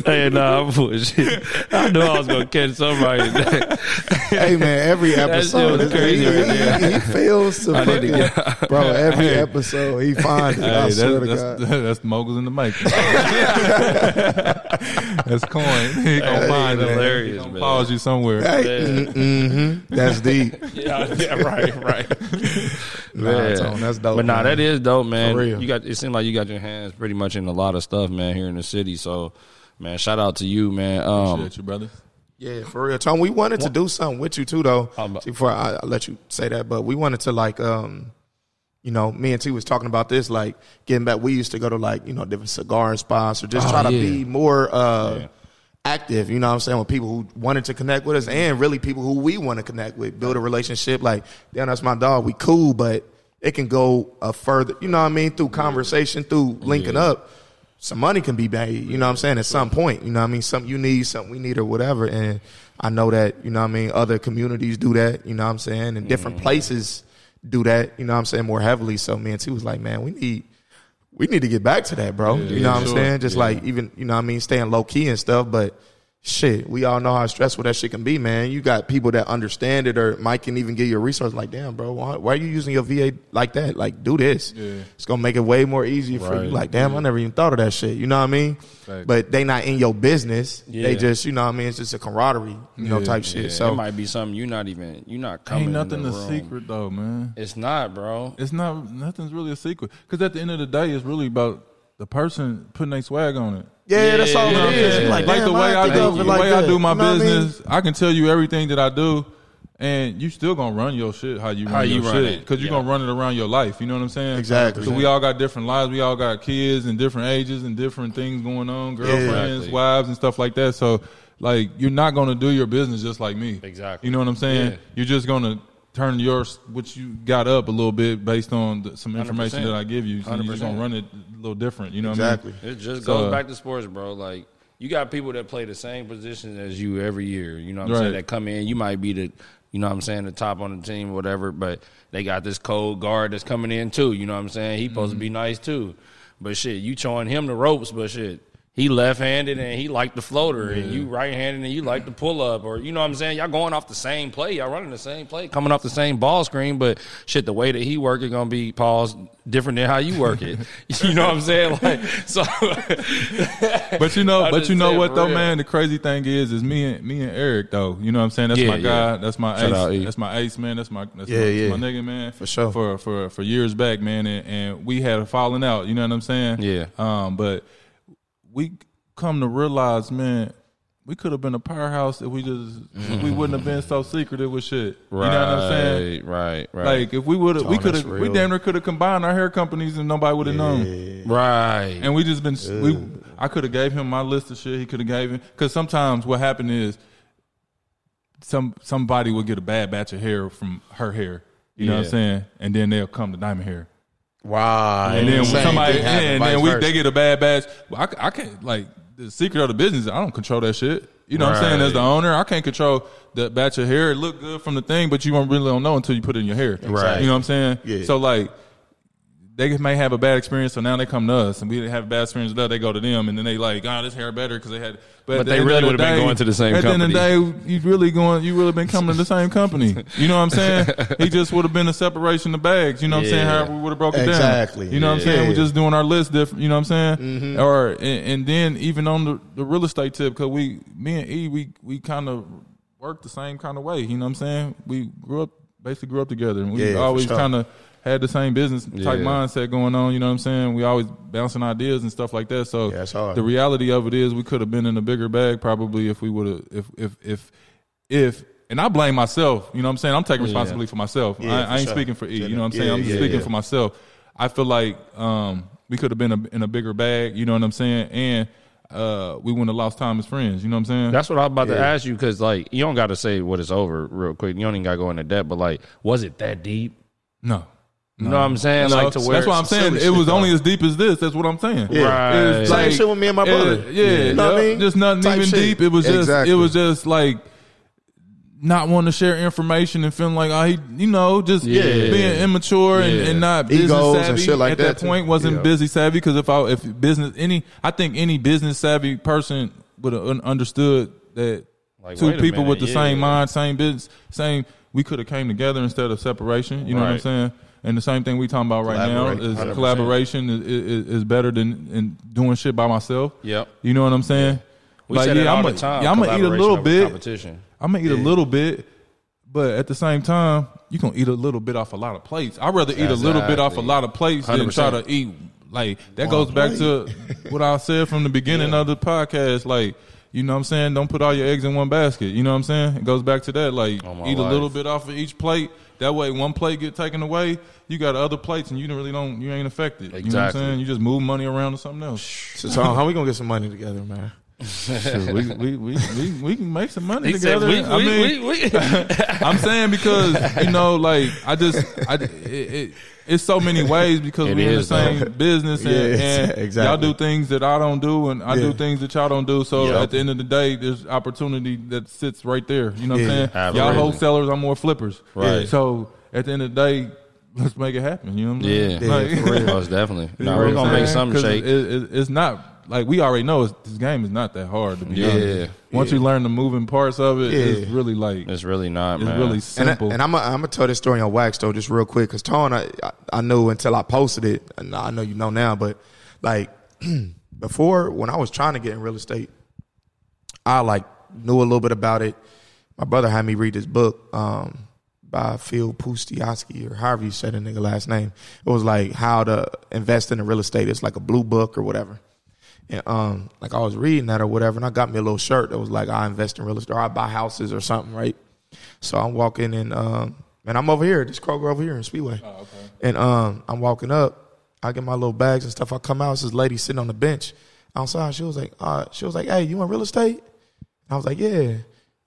Hey, nah, I'm bullshit. I knew I was gonna catch somebody. hey man, every episode is crazy He, he, he fails to I to fucking, bro. Every episode he finds it. I Hey, swear to that's, God. that's, that's moguls in the making. that's coin. He gonna Hey, find it. hilarious, He gonna man. pause you somewhere. Hey, mm-hmm. That's deep. yeah, yeah, right, right. Nah, Tone, that's dope. But nah, man. that is dope, man. For real. You got it seems like you got your hands pretty much in a lot of stuff, man, here in the city. So, man, shout out to you, man. Um, Appreciate you, brother. Yeah, for real, Tom. We wanted to do something with you too, though. Um, Before I, I let you say that, but we wanted to like, um, you know, me and T was talking about this, like getting back. We used to go to like, you know, different cigar spots or just Oh, try to yeah. be more uh, Yeah. Active. You know what I'm saying? With people who wanted to connect with us, mm-hmm. and really people who we want to connect with, build a relationship. Like, damn, that's my dog. We cool, but it can go a further. You know what I mean? Through conversation, through linking Yeah. up some money can be made, you know what I'm saying, at some point. You know what I mean? Something you need, something we need or whatever. And I know that, you know what I mean, other communities do that, you know what I'm saying, and different mm-hmm. places do that, you know what I'm saying, more heavily. So me and T was like, man, we need we need to get back to that, bro. you know what I'm sure. saying? Just Yeah. like even, you know what I mean, staying low key and stuff, but shit, we all know how stressful that shit can be, man. You got people that understand it or Mike can even give you a resource like, damn, bro, why, why are you using your VA like that? Like, do this. Yeah. It's gonna make it way more easier for you. Like, damn, I never even thought of that shit. You know what I mean? Right. But they not in your business. They just, you know what I mean? It's just a camaraderie, you know, Yeah. type shit. So it might be something you're not even you're not coming. Ain't nothing the a room. secret though, man. It's not, bro. It's not. Nothing's really a secret. Because at the end of the day, it's really about the person putting their swag on it. Yeah, that's all Yeah, it is. yeah, You yeah. Like, like the way I I do, the like way I do my You know what I mean? business, I, can tell you everything that I do, and you still gonna run your shit how you run How your run shit it, because you're yeah. gonna run it around your life. You know what I'm saying? Exactly. So we all got different lives. We all got kids and different ages and different things going on, girlfriends, Exactly. wives, and stuff like that. So like you're not gonna do your business just like me. Exactly. You know what I'm saying? Yeah. You're just gonna turn your what you got up a little bit based on the, some information 100%. that I give you. So you're just gonna run it a little different. You know what Exactly. I mean? It just So- goes back to sports, bro. Like you got people that play the same position as you every year. You know what I'm Right. saying? That come in, you might be the, you know what I'm saying, the top on the team, whatever. But they got this cold guard that's coming in too. You know what I'm saying? He supposed to Mm-hmm. be nice too. But shit, you showing him the ropes, but shit. He left handed and he liked the floater, and you right handed and you like the pull up, or you know what I'm saying? Y'all going off the same play, y'all running the same play, coming off the same ball screen, but shit, the way that he work it gonna be paused different than how you work it. you know what I'm saying? Like so But you know, but you know what though, real. man. The crazy thing is, is me and me and Eric though. You know what I'm saying? That's Yeah, my guy. yeah. That's my Shout out, ace. E. That's my ace, man. That's my that's Yeah, my, yeah. my nigga, man. For sure. For for for years back, man, and, and we had a falling out. You know what I'm saying? Yeah. Um, but we come to realize, man. We could have been a powerhouse if we just if we wouldn't have been so secretive with shit. You know what I'm saying? Right, right, right. Like if we would have, we could have, we damn near could have combined our hair companies and nobody would have known. right. And we just been we. I could have gave him my list of shit. He could have gave him because sometimes what happened is some somebody will get a bad batch of hair from her hair. You know what I'm saying? And then they'll come to diamond hair. Wow. And then when somebody and then we they get a bad batch. I, I can't like the secret of the business. I don't control that shit. You know what I'm saying? As the owner, I can't control the batch of hair. It look good from the thing, but you won't really don't know until you put it in your hair. Right. You know what I'm saying? Yeah. So like they may have a bad experience, so now they come to us, and we have a bad experience with that. They go to them, and then they like, oh, this hair better because they had. But at the they really would've been going to the same At the end of the company. day, you really going, you really been coming to the same company. You know what I'm saying? he just would have been a separation of bags. You know what I'm saying? However, we would have broken it down. Exactly. You know what I'm Yeah. saying? We're just doing our list different. You know what I'm saying? Mm-hmm. Or and, and then even on the, the real estate tip, because we, me and E, we we kind of work the same kind of way. You know what I'm saying? We grew up basically grew up together, and we Yeah, always sure. kind of had the same business type Yeah. mindset going on. You know what I'm saying? We always bouncing ideas and stuff like that. So Yeah, it's hard. the reality of it is, we could have been in a bigger bag probably if we would have if if if if. And I blame myself. You know what I'm saying? I'm taking responsibility for myself. Yeah, I, for I ain't sure. speaking for E. You know what I'm Yeah, saying? I'm yeah, speaking yeah. for myself. I feel like um, we could have been a, in a bigger bag. You know what I'm saying? And uh, we wouldn't have lost time as friends. You know what I'm saying? That's what I'm about to ask you because, like, you don't got to say what it's over real quick. You don't even got to go into depth, but like, was it that deep? no. You know what I'm saying? So, like to where that's what I'm saying. It was only as deep as this. That's what I'm saying. Yeah. Right. It's Same shit with me and my brother. it- yeah, You know what I mean? Just nothing Type even shit. deep. It was just Exactly. it was just like not wanting to share information and feeling like ah, I, you know, just Yeah. being immature and, Yeah. and not Egos business and savvy shit like at that, that, point. Wasn't Yeah. busy savvy because if I if business any I think any business savvy person would have understood that Like, two people minute, with the same mind, same business, same. We could have came together instead of separation. You know what I'm saying? And the same thing we talking about right now is 100%. collaboration is, is, is better than in doing shit by myself. Yep. You know what I'm saying? We like, said it all I'm the a- time. Yeah, I'm gonna eat a little bit. Competition. I'm gonna eat a little bit, but at the same time, you gonna eat a little bit off a lot of plates. I'd rather eat a little bit off a lot of plates than try to eat like that. goes back to what I said from the beginning of the podcast. Like, you know what I'm saying? Don't put all your eggs in one basket. You know what I'm saying? It goes back to that. Like, All my eat a life. little bit off of each plate. That way, one plate get taken away, you got other plates, and you don't really don't you ain't affected. You know what I'm saying? You just move money around to something else. So, Tom, how we gonna get some money together, man? We, we, we, we, we can make some money together. I mean, we, we. I'm saying because you know, like I just, I, it, it, it's so many ways because we're in the same business and, Yeah, and exactly. y'all do things that I don't do and I do things that y'all don't do. So at the end of the day, there's opportunity that sits right there. You know what I'm saying? Y'all wholesalers, I'm more flippers. Right. So at the end of the day, let's make it happen. You know what I'm Yeah, saying? Yeah, for real. most definitely. No, we're gonna make something shake. It, it, it's not like we already know this game is not that hard to be Yeah. honest. Once you learn the moving parts of it, Yeah. it's really like it's really not, it's man. really simple. and I'm i I'm gonna tell this story on wax though, just real quick, because Tone, I, I I knew until I posted it, and I know you know now, but like before when I was trying to get in real estate, I like knew a little bit about it. My brother had me read this book um, by Phil Pustejovsky or however you say the nigga last name. It was like how to invest in the real estate. It's like a blue book or whatever. And um, like I was reading that or whatever, and I got me a little shirt that was like I invest in real estate or I buy houses or something, right? So I'm walking in, um, and I'm over here, this Kroger over here in Speedway. And um, I'm walking up. I get my little bags and stuff. I come out. It's this lady sitting on the bench outside. She was like, uh, she was like, "Hey, you in real estate?" I was like, "Yeah."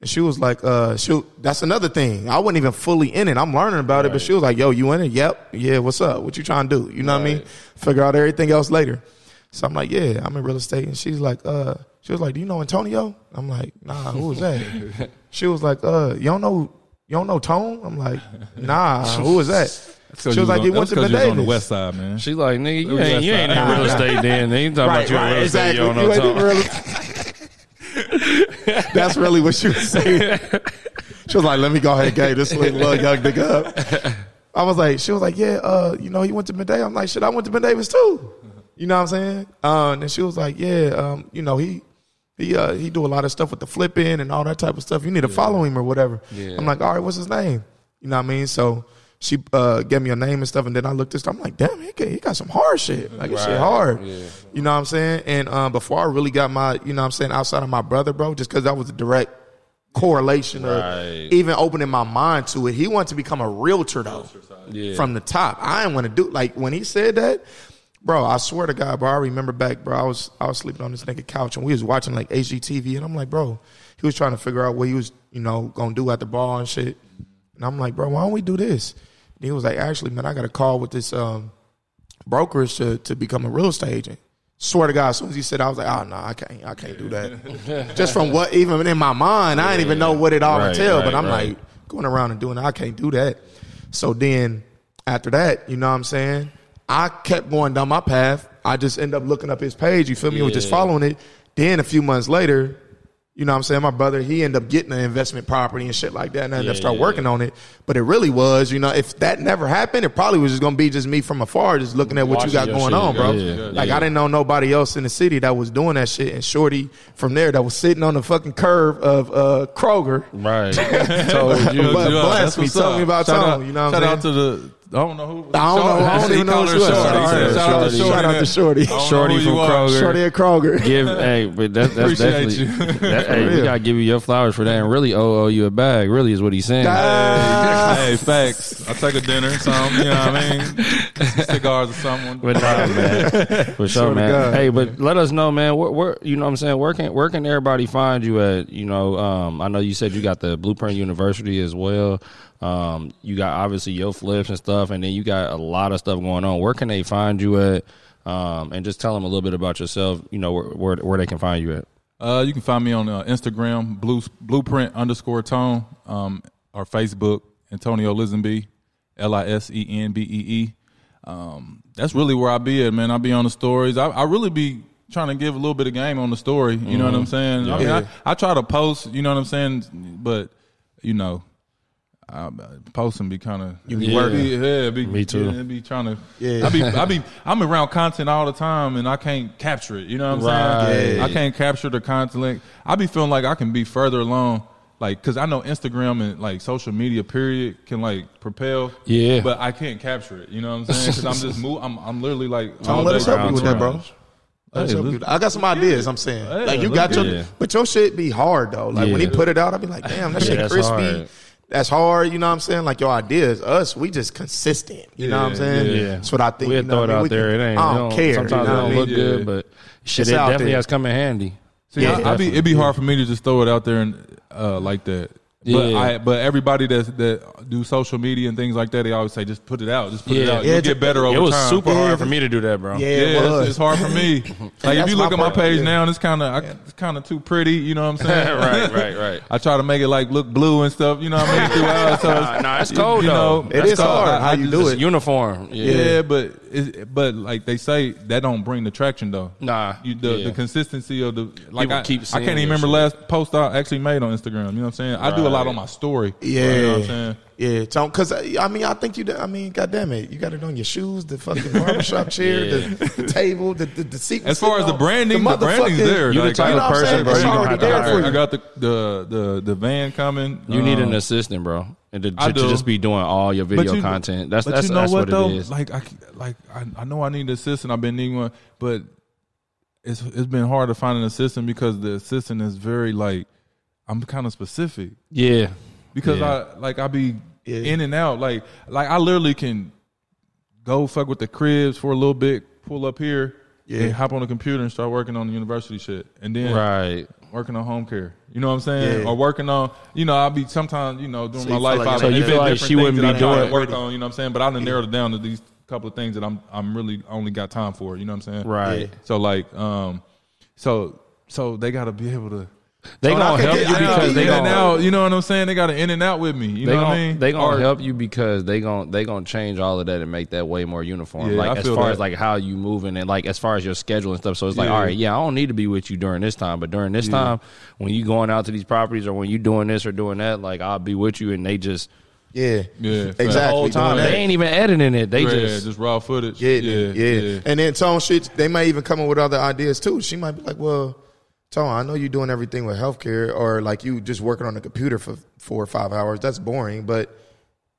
And she was like, uh, she, that's another thing. I wasn't even fully in it. I'm learning about it, but she was like, yo, you in it? Yep. Yeah, what's up? What you trying to do? You know what I mean? Figure out everything else later. So I'm like, yeah, I'm in real estate. And she's like, uh, she was like, do you know Antonio? I'm like, nah, who is that? she was like, uh, you don't know, you don't know Tone? I'm like, nah, who is that? So she was like, on, he went to to 'cause Ben you on the west side, man. She like, nigga, you ain't, you ain't in real estate then. They ain't talking about you in real estate. You don't know You ain't in something. real estate. That's really what she was saying. She was like, "Let me go ahead and get this little little young nigga up." I was like, she was like, "Yeah, uh, you know, he went to Ben Davis." I'm like, "Shit, I went to Ben Davis too." You know what I'm saying? Uh, and she was like, "Yeah, um, you know, he he uh, he do a lot of stuff with the flipping and all that type of stuff. You need to follow him or whatever." Yeah. I'm like, "All right, what's his name?" You know what I mean? So she uh, gave me a name and stuff, and then I looked this. I'm like, "Damn, he got, he got some hard shit. Like, this shit hard." Yeah. You know what I'm saying? And um, before I really got my, you know what I'm saying, outside of my brother, bro, just because that was a direct correlation Right. of even opening my mind to it. He wanted to become a realtor though, Yeah. from the top. I didn't want to do like when he said that, bro. I swear to God, bro. I remember back, bro. I was I was sleeping on this nigga couch and we was watching like HGTV, and I'm like, bro, he was trying to figure out what he was, you know, gonna do at the bar and shit. And I'm like, bro, why don't we do this? And he was like, actually, man, I got a call with this um, brokerage to to become a real estate agent. Swear to God, as soon as he said, I was like, oh no, I can't, I can't do that. Just from what even in my mind, I didn't even know what it all Right, entailed. right, but I'm right. like going around and doing that, I can't do that. So then after that, you know what I'm saying? I kept going down my path. I just end up looking up his page. You feel me? Was just following it. Then a few months later, you know what I'm saying? My brother, he ended up getting an investment property and shit like that. And I ended Yeah, up start yeah, working on it. But it really was, you know, if that never happened, it probably was just gonna be just me from afar, just looking at what Watching you got going on, bro. Yeah, yeah, like. I didn't know nobody else in the city that was doing that shit. And Shorty from there that was sitting on the fucking curve of uh, Kroger. Right. So Yeah, but yeah, bless me, tell me about shout Tone. You know what I'm out to the. I don't know who. I don't know. I don't He even know who she was. Shorty. Shorty. Shout out to Shorty. Shout out to Shorty. I don't know Shorty from. Kroger. Shorty at Kroger. give hey, but that, that's Appreciate definitely. you. That, hey, we gotta give you your flowers for that, and really owe, owe you a bag. Really is what he's saying. Ah. Hey, facts. I'll take a dinner, something. You know what I mean? Cigars or something. But nah, man, for sure, man. God. Hey, but let us know, man. Where, where you know what I'm saying? Where can where can everybody find you at? You know, um, I know you said you got the Blueprint University as well. Um, you got obviously your flips and stuff, and then you got a lot of stuff going on. Where can they find you at? Um, and just tell them a little bit about yourself. You know where where, where they can find you at. Uh, you can find me on uh, Instagram, blue, blueprint underscore tone, um, or Facebook, Antonio Lisenbee, L I S E N B E E. Um, that's really where I be at, man. I be on the stories. I, I really be trying to give a little bit of game on the story. You know what I'm saying? I mean, Yeah. I, I try to post. You know what I'm saying? But you know, I, posting be kind of You be Yeah. working. yeah, be, Me too. Yeah, be trying to. Yeah. I be, I be, I'm around content all the time, and I can't capture it. You know what I'm saying? Right. I can't capture the content. I be feeling like I can be further along, like because I know Instagram and like social media period can like propel. Yeah. but I can't capture it. You know what I'm saying? Because I'm just move. I'm, I'm literally like. Tone, all let day us help you with that, bro. around. Let us Hey, help you look- with that. I got some ideas. I'm saying, Yeah, like you got your, good. but your shit be hard though. Like when he put it out, I be like, damn, that Yeah, shit crispy. hard. That's hard. You know what I'm saying? Like your ideas, us, we just consistent. You know what I'm saying? Yeah, That's what I think. We'll you know throw what it I mean? out We there. can- It ain't. I don't care. Sometimes you know it I don't mean? look Yeah. good, but shit, It's it out definitely there. has come in handy. See, Yeah, I, I be it'd be hard for me to just throw it out there and uh, like that. But Yeah. I but everybody that's that do social media and things like that, they always say just put it out, just put it out. Yeah, You'll get better over time. It was time. super Yeah, hard for me to do that, bro. Yeah, Yeah, it it's, was. it's hard for me. like if that's you my look at my page yeah. now, and it's kind of it's kind of too pretty. You know what I'm saying? right, right, right. I try to make it like look blue and stuff. You know what I mean? Throughout, so Nah, nah, it's cold, you though. know, It that's is cold. hard I- how you do it. uniform. Yeah. Yeah, but it, but like they say, that don't bring the traction though. Nah, you, the, yeah. the consistency of the like People I, keep I can't even remember shit. last post I actually made on Instagram. You know what I'm saying? I do a lot on my story. Yeah, you know what I'm saying. Yeah. Because I mean, I think you. I mean, goddamn it, you got it on your shoes, the fucking barbershop chair, Yeah. the table, the the, the seat. As far as the branding, the, branding's motherfucking- there. You're the Like, type I- of know what person, saying? bro. You don't already have to there for you. I got the the the, the van coming. You need an Um, assistant, bro, and to, to, to just be doing all your video But you- content. That's but that's, you know that's what, what, though? it is. Like I like I, I know I need an assistant. I've been needing one, but it's it's been hard to find an assistant because the assistant is very like I'm kind of specific yeah, because Yeah. I like I be Yeah. in and out. Like like I literally can go fuck with the cribs for a little bit, pull up here, Yeah. and hop on the computer and start working on the university shit, and then right. working on home care. You know what I'm saying? Yeah. Or working on, you know, I'll be sometimes, you know, during So my you life. like I'll it's- So you there's feel like she wouldn't be I try to doing- work on. You know what I'm saying? But I done narrowed it down to these couple of things that I'm I'm really only got time for. You know what I'm saying? Right. Yeah. So like, um, so so they got to be able to. They So gonna help get- you because they gonna out. You know what I'm saying? They got to in and out with me. You they know gonna what I mean? they gonna Or- help you because they gonna they gonna change all of that and make that way more uniform. Yeah, like I as feel far that. as like how you moving and like as far as your schedule and stuff. So it's like, Yeah. all right, yeah, I don't need to be with you during this time, but during this Yeah. time when you going out to these properties or when you doing this or doing that, like I'll be with you and they just Yeah, Yeah, exactly. the whole time they ain't even editing it. They yeah, just, just raw footage. Yeah, yeah, yeah, And then Tone shit, they might even come up with other ideas too. She might be like, well, Tone, I know you're doing everything with healthcare or like you just working on the computer for four or five hours. That's boring, but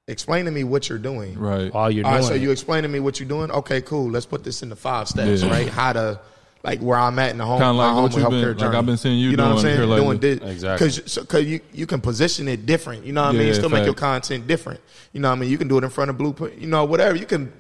explain to me what you're doing. Right. all you're All doing. right, so you explain to me what you're doing. Okay, cool. Let's put this into five steps, Yeah. right? How to like where I'm at in the home, Kinda like my home what you've healthcare been- like. I've been seeing you you know what I'm doing saying? Doing this Exactly. because so, cause you you can position it different. You know what I mean? Yeah, You still make your content different. You know what I mean? You can do it in front of blueprint. You know whatever. You can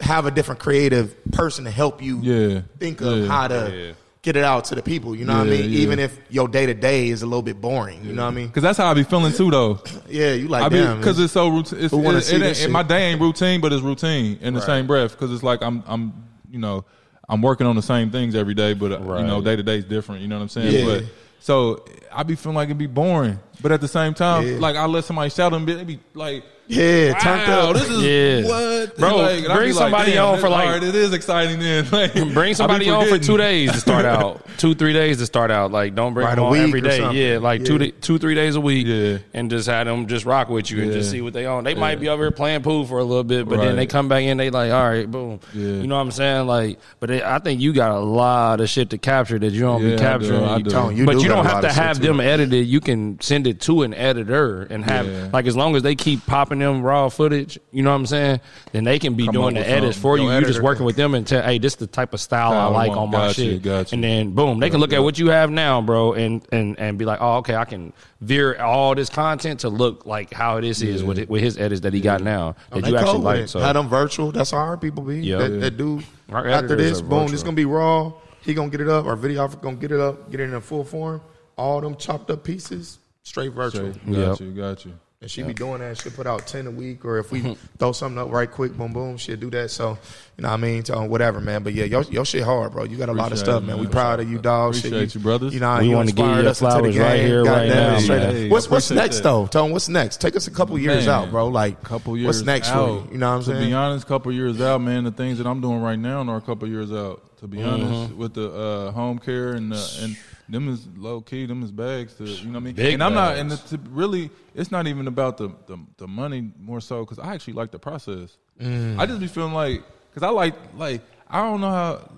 have a different creative person to help you Yeah. think of Yeah. how to Yeah. Get it out to the people. You know what I mean? yeah. Even if your day to day is a little bit boring. You know what I mean? Cause that's how I be feeling too, though. Yeah, you like I damn, because it's so routine. It's, it, it this my day ain't routine, but it's routine in the same breath. Because it's like I'm, I'm, you know, I'm working on the same things every day, but uh, you know, day to day is different. You know what I'm saying? Yeah. But so I be feeling like it'd be boring, but at the same time, Yeah. like I let somebody shout and be, be like Yeah, turned wow, up. this is Yeah. what, Bro, Like, bring be somebody damn, on for, like- all right, it is exciting then. Like, Bring somebody on for two days to start out, two three days to start out. Like don't bring Right, them on week every or something. Yeah, like two Yeah. to- two three days a week. Yeah. and just have them just rock with you and just see what they on. They might be over here playing pool for a little bit, but then they come back in. They like, all right, boom. Yeah. You know what I'm saying? Like, but they, I think you got a lot of shit to capture that you don't Yeah, I be do, capturing. I You do. Tone, you but do you don't have to have them edited. You can send it to an editor and have like as long as they keep popping them raw footage. You know what I'm saying? Then they can be Come doing the edits something. for you. Your You just working with them and tell, hey, this is the type of style I I like on my Got you, shit. And then boom, they can look at what you have now, bro, and and and be like, oh, okay, I can veer all this content to look like how this is with it, with his edits that he got now oh, that They you actually like. it. So Have them virtual. That's how our people be. Yeah. that, Yeah. that Our after this, boom, virtual. this gonna be raw. He gonna get it up. Our videographer gonna get it up, get it in full form. All them chopped up pieces, straight virtual. Straight. Got Yep. you, got you. And she be doing that. She'll put out ten a week, or if we throw something up right quick, boom, boom, she'll do that. So, you know, what I mean, so whatever, man. But yeah, your, your shit hard, bro. You got a lot of stuff, man. man. We proud of you, dog. Shit, Appreciate you, brothers. You know, We you wanna give you your the flowers right here, right now, Hey, What's what's next that. though? Tell them what's next. Take us a couple years Man, out, bro. Like couple years. What's next out. for you? You know what I'm to saying? be honest, couple years out, man. The things that I'm doing right now are a couple years out. To be honest, with the uh, home care and uh, and them is low key, them is bags. To you know what I mean. Big and I'm not, and to really, it's not even about the the, the money more so because I actually like the process. Mm. I just be feeling like because I like like I don't know how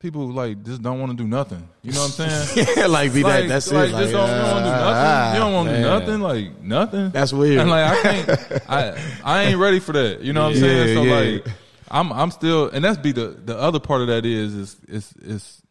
people like just don't want to do nothing. You know what I'm saying? yeah, like be like, that. That's like, it. Just don't, you don't want to do ah, nothing. You don't want to do nothing. Like nothing. That's weird. And like I can't. I I ain't ready for that. You know what I'm saying? Yeah, So yeah. like I'm I'm still, and that's be the the other part of that is is is is.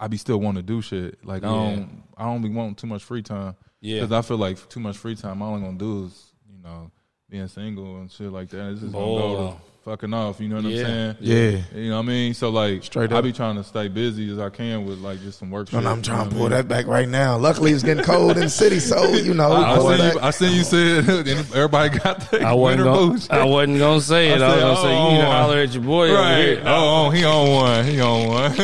I be still want to do shit. Like I don't I don't be wanting too much free time. Yeah. Because I feel like too much free time. All I'm gonna do is you know being single and shit like that. It's just gonna go to fucking off. You know what Yeah. I'm saying? Yeah. You know what I mean? So like, Straight I up. be trying to stay busy as I can with like just some work. And shit, I'm trying know to what pull I mean? that back right now. Luckily, it's getting cold in the city, so you know. I, pull I, seen you, I seen you said everybody got the I wasn't winter gonna, boots. I wasn't gonna say it. I, I was said, gonna say oh, you need to oh, holler at your boy over Right. here. Oh, oh, he on one. He on one.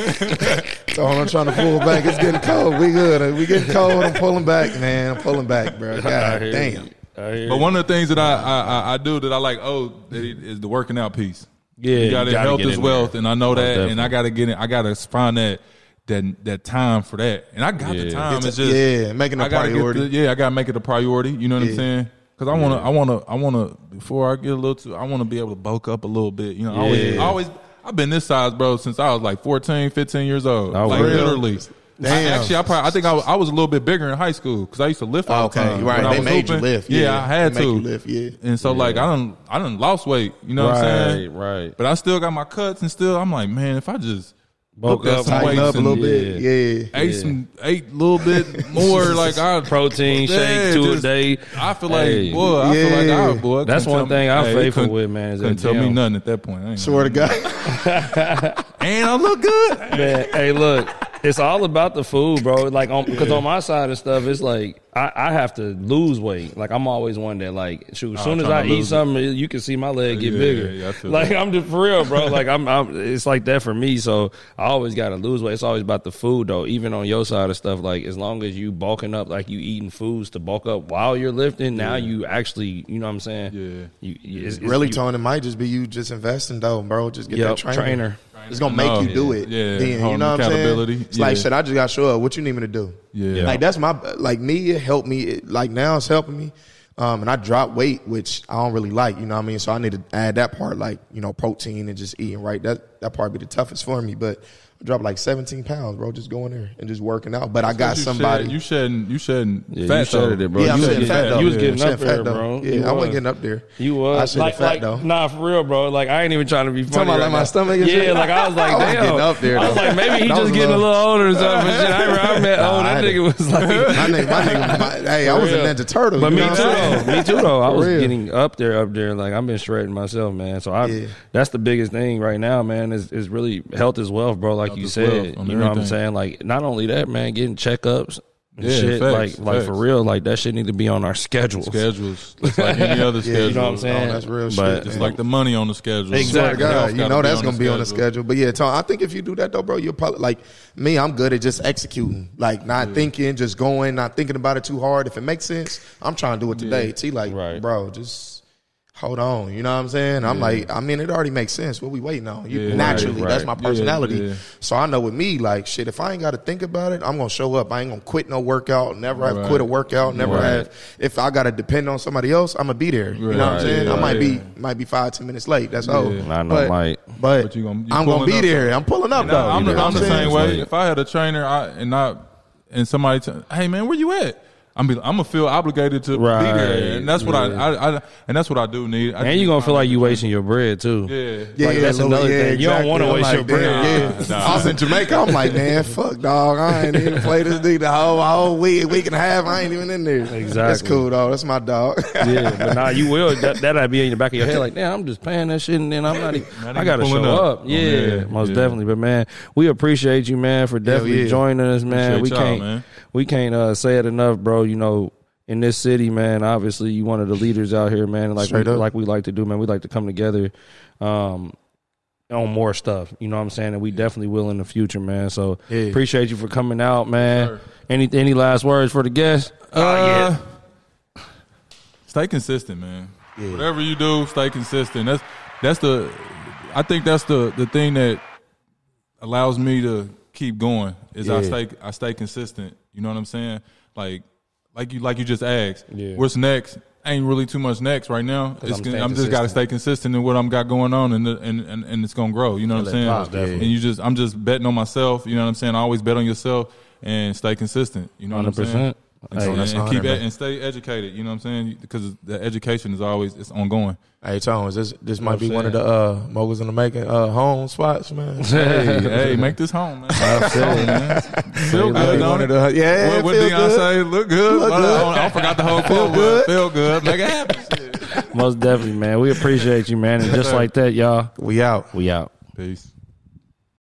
So I'm trying to pull back. It's getting cold. We good. We getting cold. I'm pulling back, man. I'm pulling back, bro. God damn. you. I hear but one of the things that I, I, I, I do that I like, oh, is the working out piece. Yeah, you got to health is wealth, there. and I know that, Most and I got to get it. I got to find that that that time for that, and I got the Yeah. time. It's It's, a- just yeah, making a I gotta priority. The, yeah, I got to make it a priority. You know what Yeah. I'm saying? Because I want to, I want to, I want to. Before I get a little too, I want to be able to bulk up a little bit. You know, I always, I always, I've been this size, bro, since I was like 14, 15 years old. Oh, like really? literally. I, Damn. actually, I probably, I think I was, I was a little bit bigger in high school because I used to lift all Okay, time. right. When I They made you hooping. lift. Yeah, Yeah. I had to you lift, yeah. And so, like, I don't I don't lost weight. You know what I'm saying? Right, right. But I still got my cuts, and still, I'm like, man, if I just Bulk looked up, Tighten up a little bit. Yeah. ate some, ate a little bit more, like I Protein Yeah, shake two a day. I feel like, Hey. boy, I feel like Yeah. I, boy. That's couldn't one tell me- thing I'm hey, faithful with, man, is Couldn't that tell me nothing at that point. I ain't Swear to. God. and I look good. Man, hey, look, it's all about the food, bro. Like, because on my side of stuff, it's like I, I have to lose weight. Like, I'm always one that, like, shoot, as Oh, soon as I eat lose it. something, you can see my leg get Yeah, bigger. yeah, I like, that. I'm just for real, bro. Like, I'm, I'm, it's like that for me. So I always got to lose weight. It's always about the food, though. Even on your side of stuff, like, as long as you bulking up, like you eating foods to bulk up while you're lifting, now you actually, you know what I'm saying? Yeah. You, it's, it's, Really, you, Tony, it might just be you just investing though, bro. Just get Yep, that trainer. trainer. It's gonna make No. you do it. Yeah. Then, you Holding know what I'm saying? It's like Yeah. shit. I just got to show up. What you need me to do? Yeah. Like that's my like me. It helped me. It, like now it's helping me. Um, and I dropped weight, which I don't really like. You know what I mean? So I need to add that part, like you know, protein and just eating right. That that part be the toughest for me. But dropped like 17 pounds, bro. Just going there and just working out. But I got you somebody. Shed, you shedding, you shedding Yeah, fat you shedded though. it, bro. yeah, I'm you was shedding getting fat fat. though. You was Yeah, getting I'm up there, fat, bro. Yeah, You I wasn't getting up there. You I was shedded like, fat like though. nah, for real, bro. Like I ain't even trying to be funny. talking about right like my stomach and Yeah, shit? like I was like, I was damn. getting up there, I was like, maybe he just was getting a little older or something. Shit, I, remember I met, oh, Nah, oh, that nigga was like. my nigga, my nigga, my, hey, I was a real. Ninja Turtle. But me too, what though. Me too, though. I was getting up there, up there. Like I've been shredding myself, man. So I, that's the biggest thing right now, man. Is is really health is wealth, bro. Like Health you said, wealth on you know what I'm saying. Like not only that, man, getting checkups and Yeah, shit. facts, like like for real, like that shit need to be on our schedules. schedules, just like any other schedule. You know what I'm saying? Oh, that's real But- shit. Just man. like the money on the schedule. Exactly. God, Health you know that's gonna the be on the schedule. schedule. But yeah, Tom, I think if you do that though, bro, you're probably like me. I'm good at just executing, like not thinking, just going, not thinking about it too hard. If it makes sense, I'm trying to do it today. T like, Right. bro, just hold on. You know what I'm saying? I'm like, I mean, it already makes sense. What we waiting on? You Yeah. naturally, Right, that's my personality. Yeah, yeah. So I know with me, like shit. If I ain't got to think about it, I'm gonna show up. I ain't gonna quit no workout. Never have Right. quit a workout. Never Right. have. If I got to depend on somebody else, I'm gonna be there. You know what I'm Right, saying? I might yeah. be might be five ten minutes late. That's all. Yeah. I know, but, might. But, But you gonna- you I'm gonna be up, there. though. I'm pulling up And though. I, I'm, the, I'm the same way. If I had a trainer I, and not and somebody, t- hey man, where you at? I'm be, I'm gonna feel obligated to Right, be there, and that's what yeah. I, I, I and that's what I do need. I And just you gonna feel like you that- wasting your bread too. Yeah, Yeah, Like, yeah, that's another yeah, thing. You don't wanna waste like, your bread. damn, Nah, Yeah, nah. I was in Jamaica. I'm like, man, fuck, dog. I ain't even played this nigga the whole, whole week, week and a half. I ain't even in there. Exactly. That's cool, dog. That's my dog. yeah, but now you will. That that'll be in the back of your head, like, damn, I'm just paying that shit, and then I'm not. Even, Not I gotta show up. up. Yeah, Oh, yeah, most yeah. definitely. But man, we appreciate you, man, for definitely yeah. joining us, man. Appreciate we can't, man. we can't uh, say it enough, bro. You know. In this city, man, obviously you one of the leaders out here, man. Like we, up. like we like to do, man. We like to come together, um, on more stuff. You know what I'm saying? And we definitely will in the future, man. So Yeah. appreciate you for coming out, man. sir. any any last words for the guests? Uh, Stay consistent, man. Whatever you do, stay consistent. That's that's the. I think that's the the thing that allows me to keep going is I stay I stay consistent. You know what I'm saying? Like like you like you just asked. Yeah. What's next? Ain't really too much next right now. It's, I'm I'm, just got to stay consistent in what I'm got going on, and, the, and and and it's gonna grow. You know what I'm saying? pop. And you just I'm just betting on myself. You know what I'm saying? I always bet on yourself and stay consistent. You know what I'm saying? 100%. And, Hey, and- and keep man. and stay educated. You know what I'm saying? Because the education is always it's ongoing. hey, Tones, this this might be I'm one of the uh, moguls in the making uh, home spots, man. hey, hey, make this home, man. Absolutely. man. Feel Might good, be don't it? the- yeah, what what feel Deion good. say? Look good. Look But good. I, I forgot the whole quote. good. but Feel good. Make it happen. Most definitely, man. We appreciate you, man. And just like that, y'all, We out. we out. Peace.